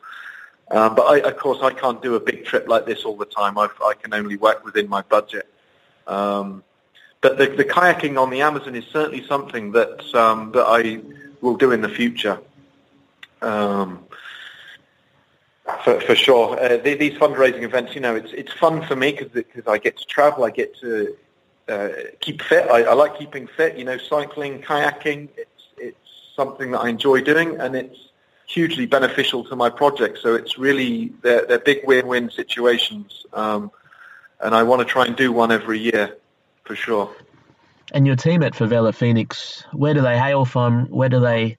Uh, but I, of course, I can't do a big trip like this all the time. I've, i can only work within my budget. Um, but the, the, kayaking on the Amazon is certainly something that um, that I will do in the future. Um, for, for sure. Uh, these fundraising events, you know, it's it's fun for me because I get to travel, I get to uh, keep fit. I, I, like keeping fit. You know, cycling, kayaking. It's it's something that I enjoy doing, and it's hugely beneficial to my project. So it's really they're, they're big win-win situations, um, and I want to try and do one every year for sure. And your team at Favela Phoenix, where do they hail from? Where do they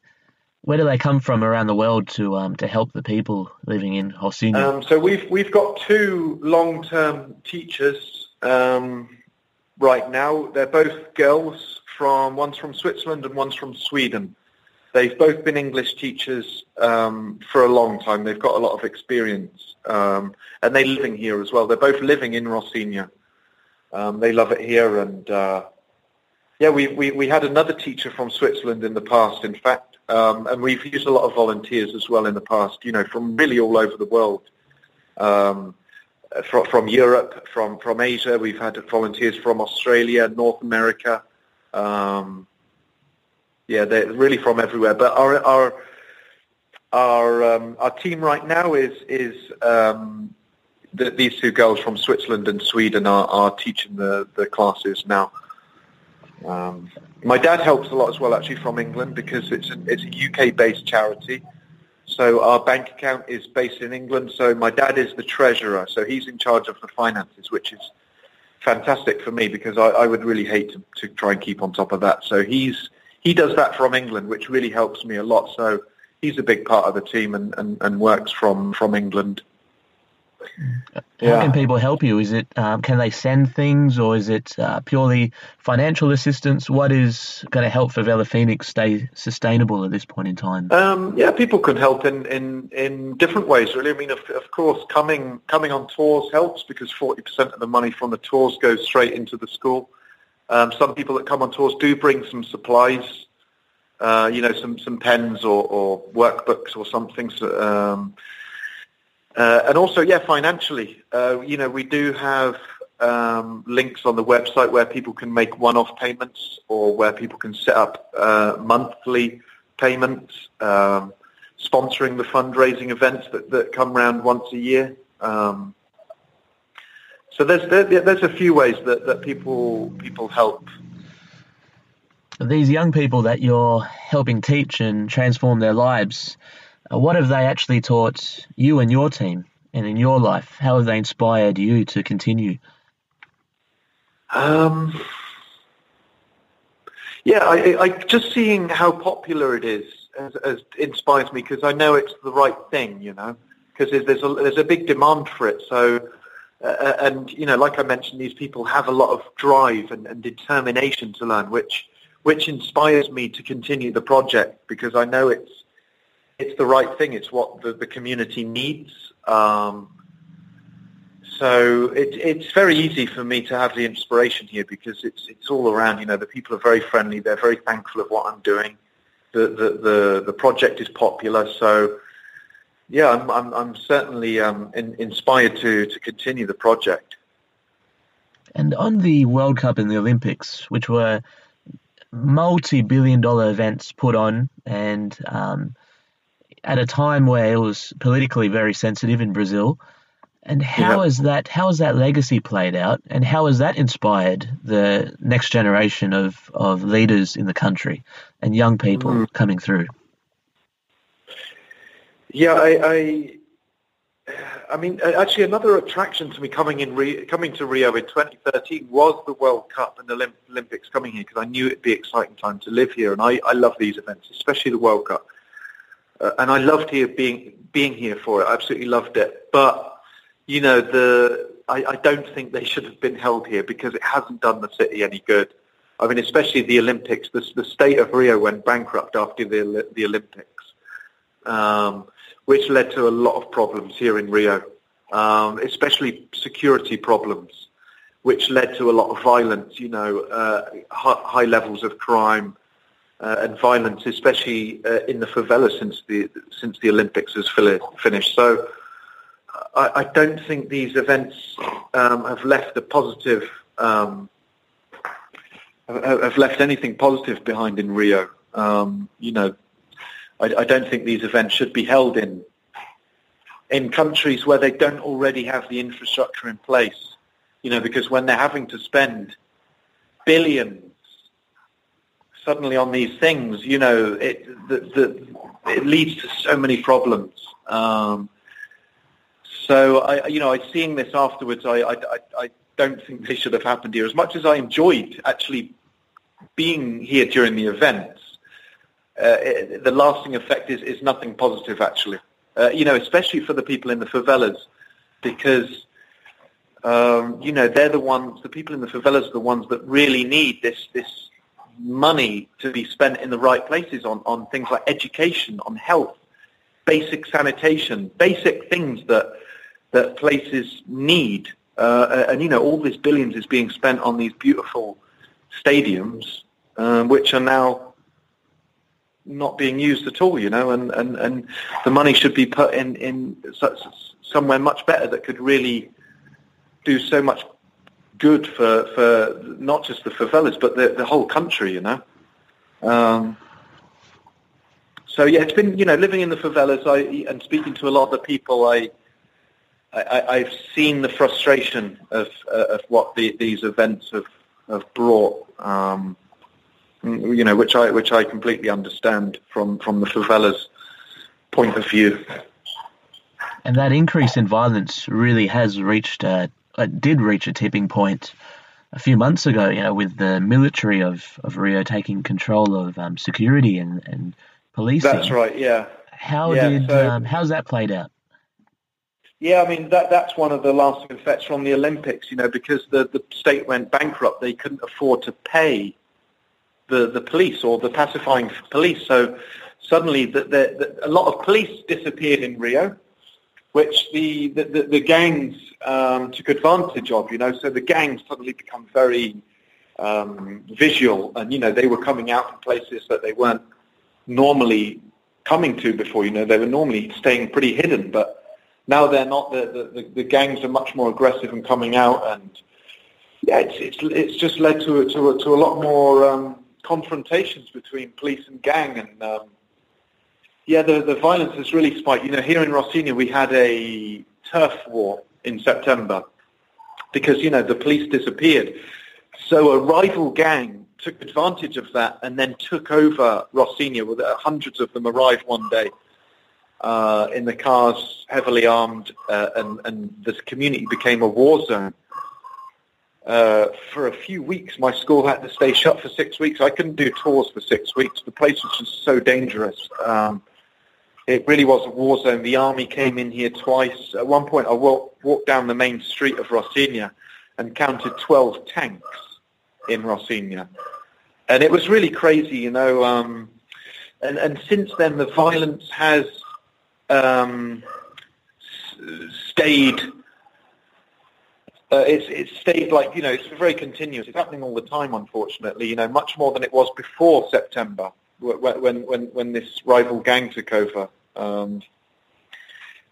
where do they come from around the world to um, to help the people living in Rocinha? Um, so we've we've got two long term teachers um, right now. They're both girls from one's from Switzerland and one's from Sweden. They've both been English teachers um, for a long time. They've got a lot of experience, um, and they're living here as well. They're both living in Rocinha. Um, they love it here, and uh, yeah, we, we we had another teacher from Switzerland in the past. In fact, um, and we've used a lot of volunteers as well in the past, you know, from really all over the world. Um, from, from Europe, from, from Asia, we've had volunteers from Australia, North America. Um, yeah, they're really from everywhere. But our our our um, our team right now is is um, the, these two girls from Switzerland and Sweden are, are teaching the, the classes now. Um, my dad helps a lot as well, actually, from England because it's a, it's a UK-based charity. So our bank account is based in England. So my dad is the treasurer. So he's in charge of the finances, which is fantastic for me because I, I would really hate to, to try and keep on top of that. So he's he does that from England, which really helps me a lot. So he's a big part of the team and, and, and works from, from England. How can people help you? Is it um, can they send things, or is it uh, purely financial assistance? What is going to help Favela Phoenix stay sustainable at this point in time? Um, yeah, people can help in, in, in different ways. Really, I mean, of, of course, coming coming on tours helps because forty percent of the money from the tours goes straight into the school. Um, some people that come on tours do bring some supplies, uh, you know, some some pens or, or workbooks or something. So, um, uh, and also, yeah, financially, uh, you know, we do have um, links on the website where people can make one-off payments or where people can set up uh, monthly payments, um, sponsoring the fundraising events that, that come around once a year. Um, so there's there, there's a few ways that, that people people help. These young people that you're helping teach and transform their lives, what have they actually taught you and your team and in your life? How have they inspired you to continue? Um, yeah, I, I, just seeing how popular it is as, as inspires me because I know it's the right thing, you know, because there's a there's a big demand for it. So uh, and you know, like I mentioned, these people have a lot of drive and, and determination to learn, which which inspires me to continue the project because I know it's it's the right thing. It's what the, the community needs. Um, so it, it's very easy for me to have the inspiration here because it's it's all around. You know, the people are very friendly. They're very thankful of what I'm doing. The the the, the project is popular. So yeah, I'm I'm, I'm certainly um, in, inspired to to continue the project. And on the World Cup and the Olympics, which were multi-billion dollar events put on and um, at a time where it was politically very sensitive in Brazil. And how has that how has that legacy played out, and how has that inspired the next generation of, of leaders in the country and young people mm. coming through? Yeah, I, I, I mean, actually, another attraction to me coming in Rio, coming to Rio in 2013 was the World Cup and the Olympics coming here because I knew it'd be an exciting time to live here, and I, I love these events, especially the World Cup, uh, and I loved here being being here for it. I absolutely loved it, but you know, the I, I don't think they should have been held here because it hasn't done the city any good. I mean, especially the Olympics. The, the state of Rio went bankrupt after the the Olympics, um, which led to a lot of problems here in Rio, um, especially security problems, which led to a lot of violence. You know, uh, high, high, levels of crime uh, and violence, especially uh, in the favelas since the since the Olympics has finished. So I, I don't think these events um, have left a positive, um, have left anything positive behind in Rio. Um, you know, I, I don't think these events should be held in in countries where they don't already have the infrastructure in place. You know, because when they're having to spend billions suddenly on these things, you know, it the, the, it leads to so many problems. Um, so I, you know, I seeing this afterwards, I, I, I don't think they should have happened here. As much as I enjoyed actually being here during the events, uh, it, the lasting effect is, is nothing positive actually. Uh, you know, especially for the people in the favelas, because um, you know they're the ones, the people in the favelas are the ones that really need this this money to be spent in the right places on on things like education, on health, basic sanitation, basic things that that places need. Uh, and, you know, all this billions is being spent on these beautiful stadiums, um, which are now not being used at all, you know, and, and, and the money should be put in, in somewhere much better that could really do so much good for, for not just the favelas, but the, the whole country, you know. Um, so yeah, it's been, you know, living in the favelas I, and speaking to a lot of the people I, I, have seen the frustration of, uh, of what the, these events have, have brought, um, you know, which I which I completely understand from, from the favela's point of view. And that increase in violence really has reached, a, it did reach a tipping point a few months ago, you know, with the military of, of Rio taking control of um, security and, and policing. That's right, yeah. How yeah, did so, um, how's that played out? Yeah, I mean that that's one of the lasting effects from the Olympics. You know, because the the state went bankrupt, they couldn't afford to pay the the police or the pacifying police. So suddenly, the, the, the, a lot of police disappeared in Rio, which the the, the, the gangs um, took advantage of. You know, so the gangs suddenly become very um, visual, and you know they were coming out in places that they weren't normally coming to before. You know, they were normally staying pretty hidden, but now they're not. The, the, the gangs are much more aggressive and coming out, and yeah, it's it's, it's just led to to a, to a lot more um, confrontations between police and gang, and um, yeah, the the violence has really spiked. You know, here in Rocinha we had a turf war in September because you know the police disappeared, so a rival gang took advantage of that and then took over Rocinha. Well, hundreds of them arrived one day uh, in the cars, heavily armed, uh, and, and the community became a war zone. Uh, for a few weeks, my school had to stay shut for six weeks. I couldn't do tours for six weeks. The place was just so dangerous. Um, it really was a war zone. The army came in here twice. At one point, I walked, down the main street of Rocinha and counted 12 tanks in Rocinha. And it was really crazy, you know. Um, and, and since then, the violence has um, stayed. Uh, it's, it's stayed like you know it's very continuous. It's happening all the time, unfortunately. You know, much more than it was before September, when when when this rival gang took over. Um,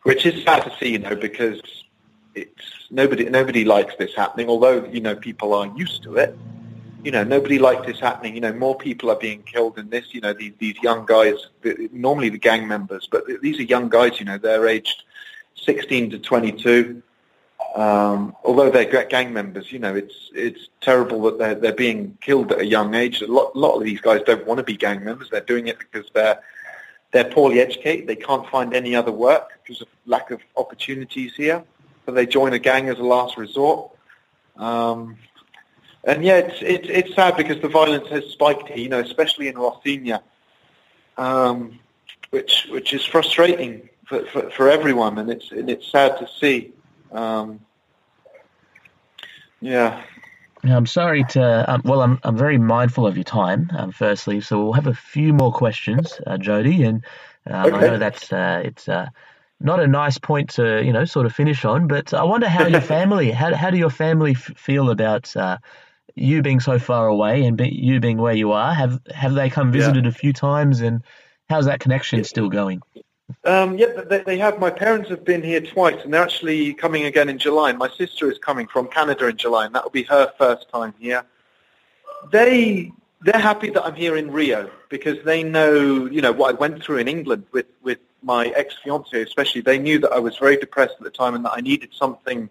which is sad to see, you know, because it's nobody nobody likes this happening. Although you know people are used to it, you know nobody likes this happening. You know more people are being killed in this. You know these these young guys, normally the gang members, but these are young guys. You know they're aged 16 to 22. Um, although they're gang members, you know it's it's terrible that they're they're being killed at a young age. A lot, lot of these guys don't want to be gang members. They're doing it because they're they're poorly educated. They can't find any other work because of lack of opportunities here. So they join a gang as a last resort. Um, and yeah, it's, it's, it's sad because the violence has spiked here, you know, especially in Rocinha, um, which, which is frustrating for, for, for, everyone. And it's, and it's sad to see. Um, yeah. I'm sorry to. Um, well, I'm I'm very mindful of your time. Um, firstly, so we'll have a few more questions, uh, Jody, and um, okay. I know that's uh, it's uh, not a nice point to you know sort of finish on. But I wonder how your family, how how do your family f- feel about uh, you being so far away and be, you being where you are? Have have they come visited yeah. a few times, and how's that connection still going? Um, yeah, they, they, have. My parents have been here twice, and they're actually coming again in July. My sister is coming from Canada in July, and that will be her first time here. They they're happy that I'm here in Rio because they know, you know, what I went through in England with with my ex fiance, especially. They knew that I was very depressed at the time, and that I needed something.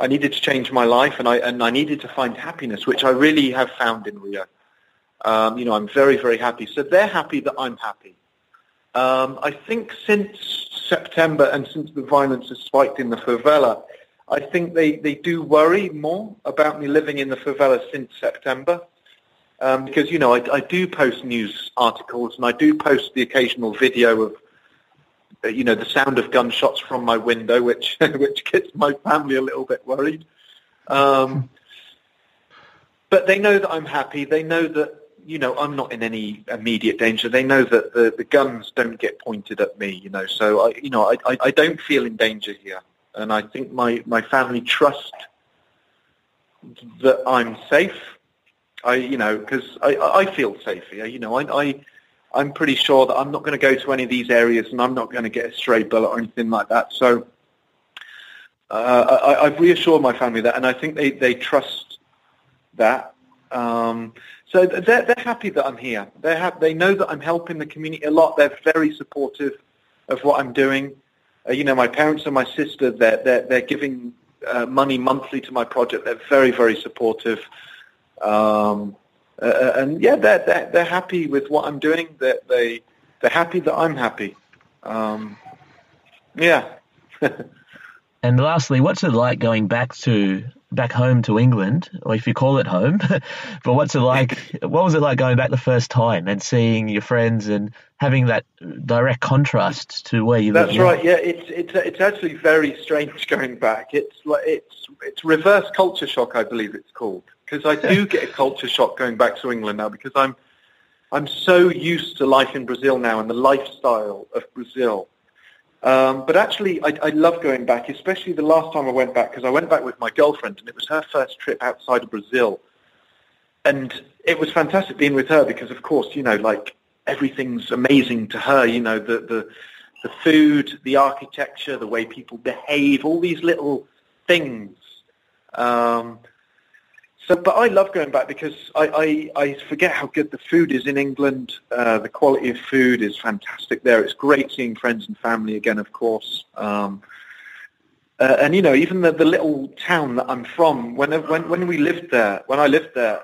I needed to change my life, and I and I needed to find happiness, which I really have found in Rio. Um, you know, I'm very very happy. So they're happy that I'm happy. Um, I think since September and since the violence has spiked in the favela, I think they, they do worry more about me living in the favela since September. Um, because, you know, I, I do post news articles and I do post the occasional video of, uh, you know, the sound of gunshots from my window, which, which gets my family a little bit worried. Um, but they know that I'm happy. They know that you know, I'm not in any immediate danger. They know that the, the guns don't get pointed at me, you know, so I, you know, I, I, I don't feel in danger here. And I think my, my family trust that I'm safe. I, you know, because I, I feel safe here. You know, I, I, I'm pretty sure that I'm not going to go to any of these areas and I'm not going to get a stray bullet or anything like that. So uh, I, I've reassured my family that, and I think they, they trust that. Um, so they're, they're happy that I'm here. They have, they know that I'm helping the community a lot. They're very supportive of what I'm doing. Uh, you know, my parents and my sister, they're, they're, they're giving uh, money monthly to my project. They're very, very supportive. Um, uh, uh and yeah, they're, they're, they're happy with what I'm doing. They're, they, they're happy that I'm happy. Um, yeah. and lastly, what's it like going back to back home to England, or if you call it home. but what's it like? What was it like going back the first time and seeing your friends and having that direct contrast to where you live? That's right. Yeah, it's it's it's actually very strange going back. It's like it's it's reverse culture shock, I believe it's called, because I do get a culture shock going back to England now because I'm I'm so used to life in Brazil now and the lifestyle of Brazil um, but actually, I, I love going back, especially the last time I went back, because I went back with my girlfriend, and it was her first trip outside of Brazil. And it was fantastic being with her because, of course, you know, like everything's amazing to her. You know, the the the food, the architecture, the way people behave, all these little things. Um, so, but I love going back because I, I, I forget how good the food is in England. Uh, the quality of food is fantastic there. It's great seeing friends and family again, of course. Um, uh, and you know, even the, the little town that I'm from, when, when when we lived there, when I lived there,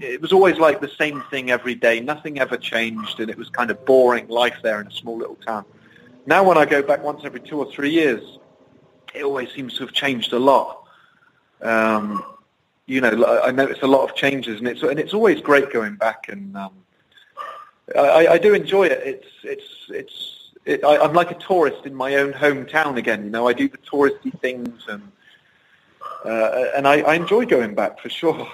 it was always like the same thing every day. Nothing ever changed, and it was kind of boring life there in a small little town. Now, when I go back once every two or three years, it always seems to have changed a lot. Um, you know, I notice a lot of changes, and it's and it's always great going back, and um, I, I do enjoy it. It's it's it's it, I, I'm like a tourist in my own hometown again. You know, I do the touristy things, and uh, and I, I enjoy going back for sure.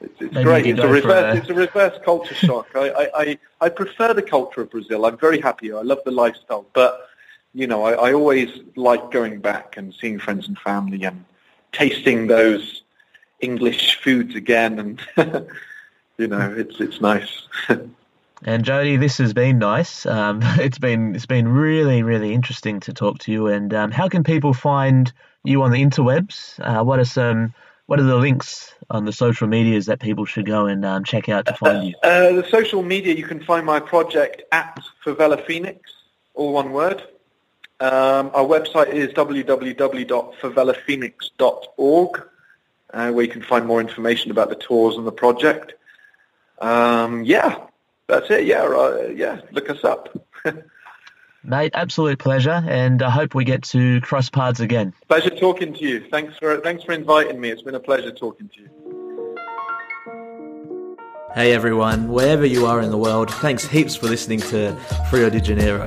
It's, it's great. It's a reverse. A... It's a reverse culture shock. I, I, I, I prefer the culture of Brazil. I'm very happy. I love the lifestyle, but you know, I, I always like going back and seeing friends and family and tasting those English foods again, and you know, it's it's nice. And Jody, this has been nice. Um, it's been it's been really really interesting to talk to you. And um, how can people find you on the interwebs? Uh, what are some what are the links on the social medias that people should go and um, check out to find you? Uh, uh, the social media, you can find my project at Favela Phoenix, all one word. Um, our website is www.favelaphoenix.org, uh, where you can find more information about the tours and the project. Um, yeah, that's it. Yeah, uh, yeah. Look us up. Mate, absolute pleasure, and I hope we get to cross paths again. Pleasure talking to you. Thanks for thanks for inviting me. It's been a pleasure talking to you. Hey everyone, wherever you are in the world, thanks heaps for listening to Frio de Janeiro.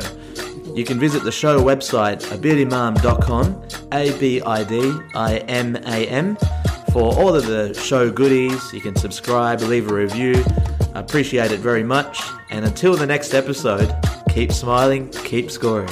You can visit the show website abidimam.com, A-B-I-D-I-M-A-M, for all of the show goodies. You can subscribe, leave a review. I appreciate it very much. And until the next episode, keep smiling, keep scoring.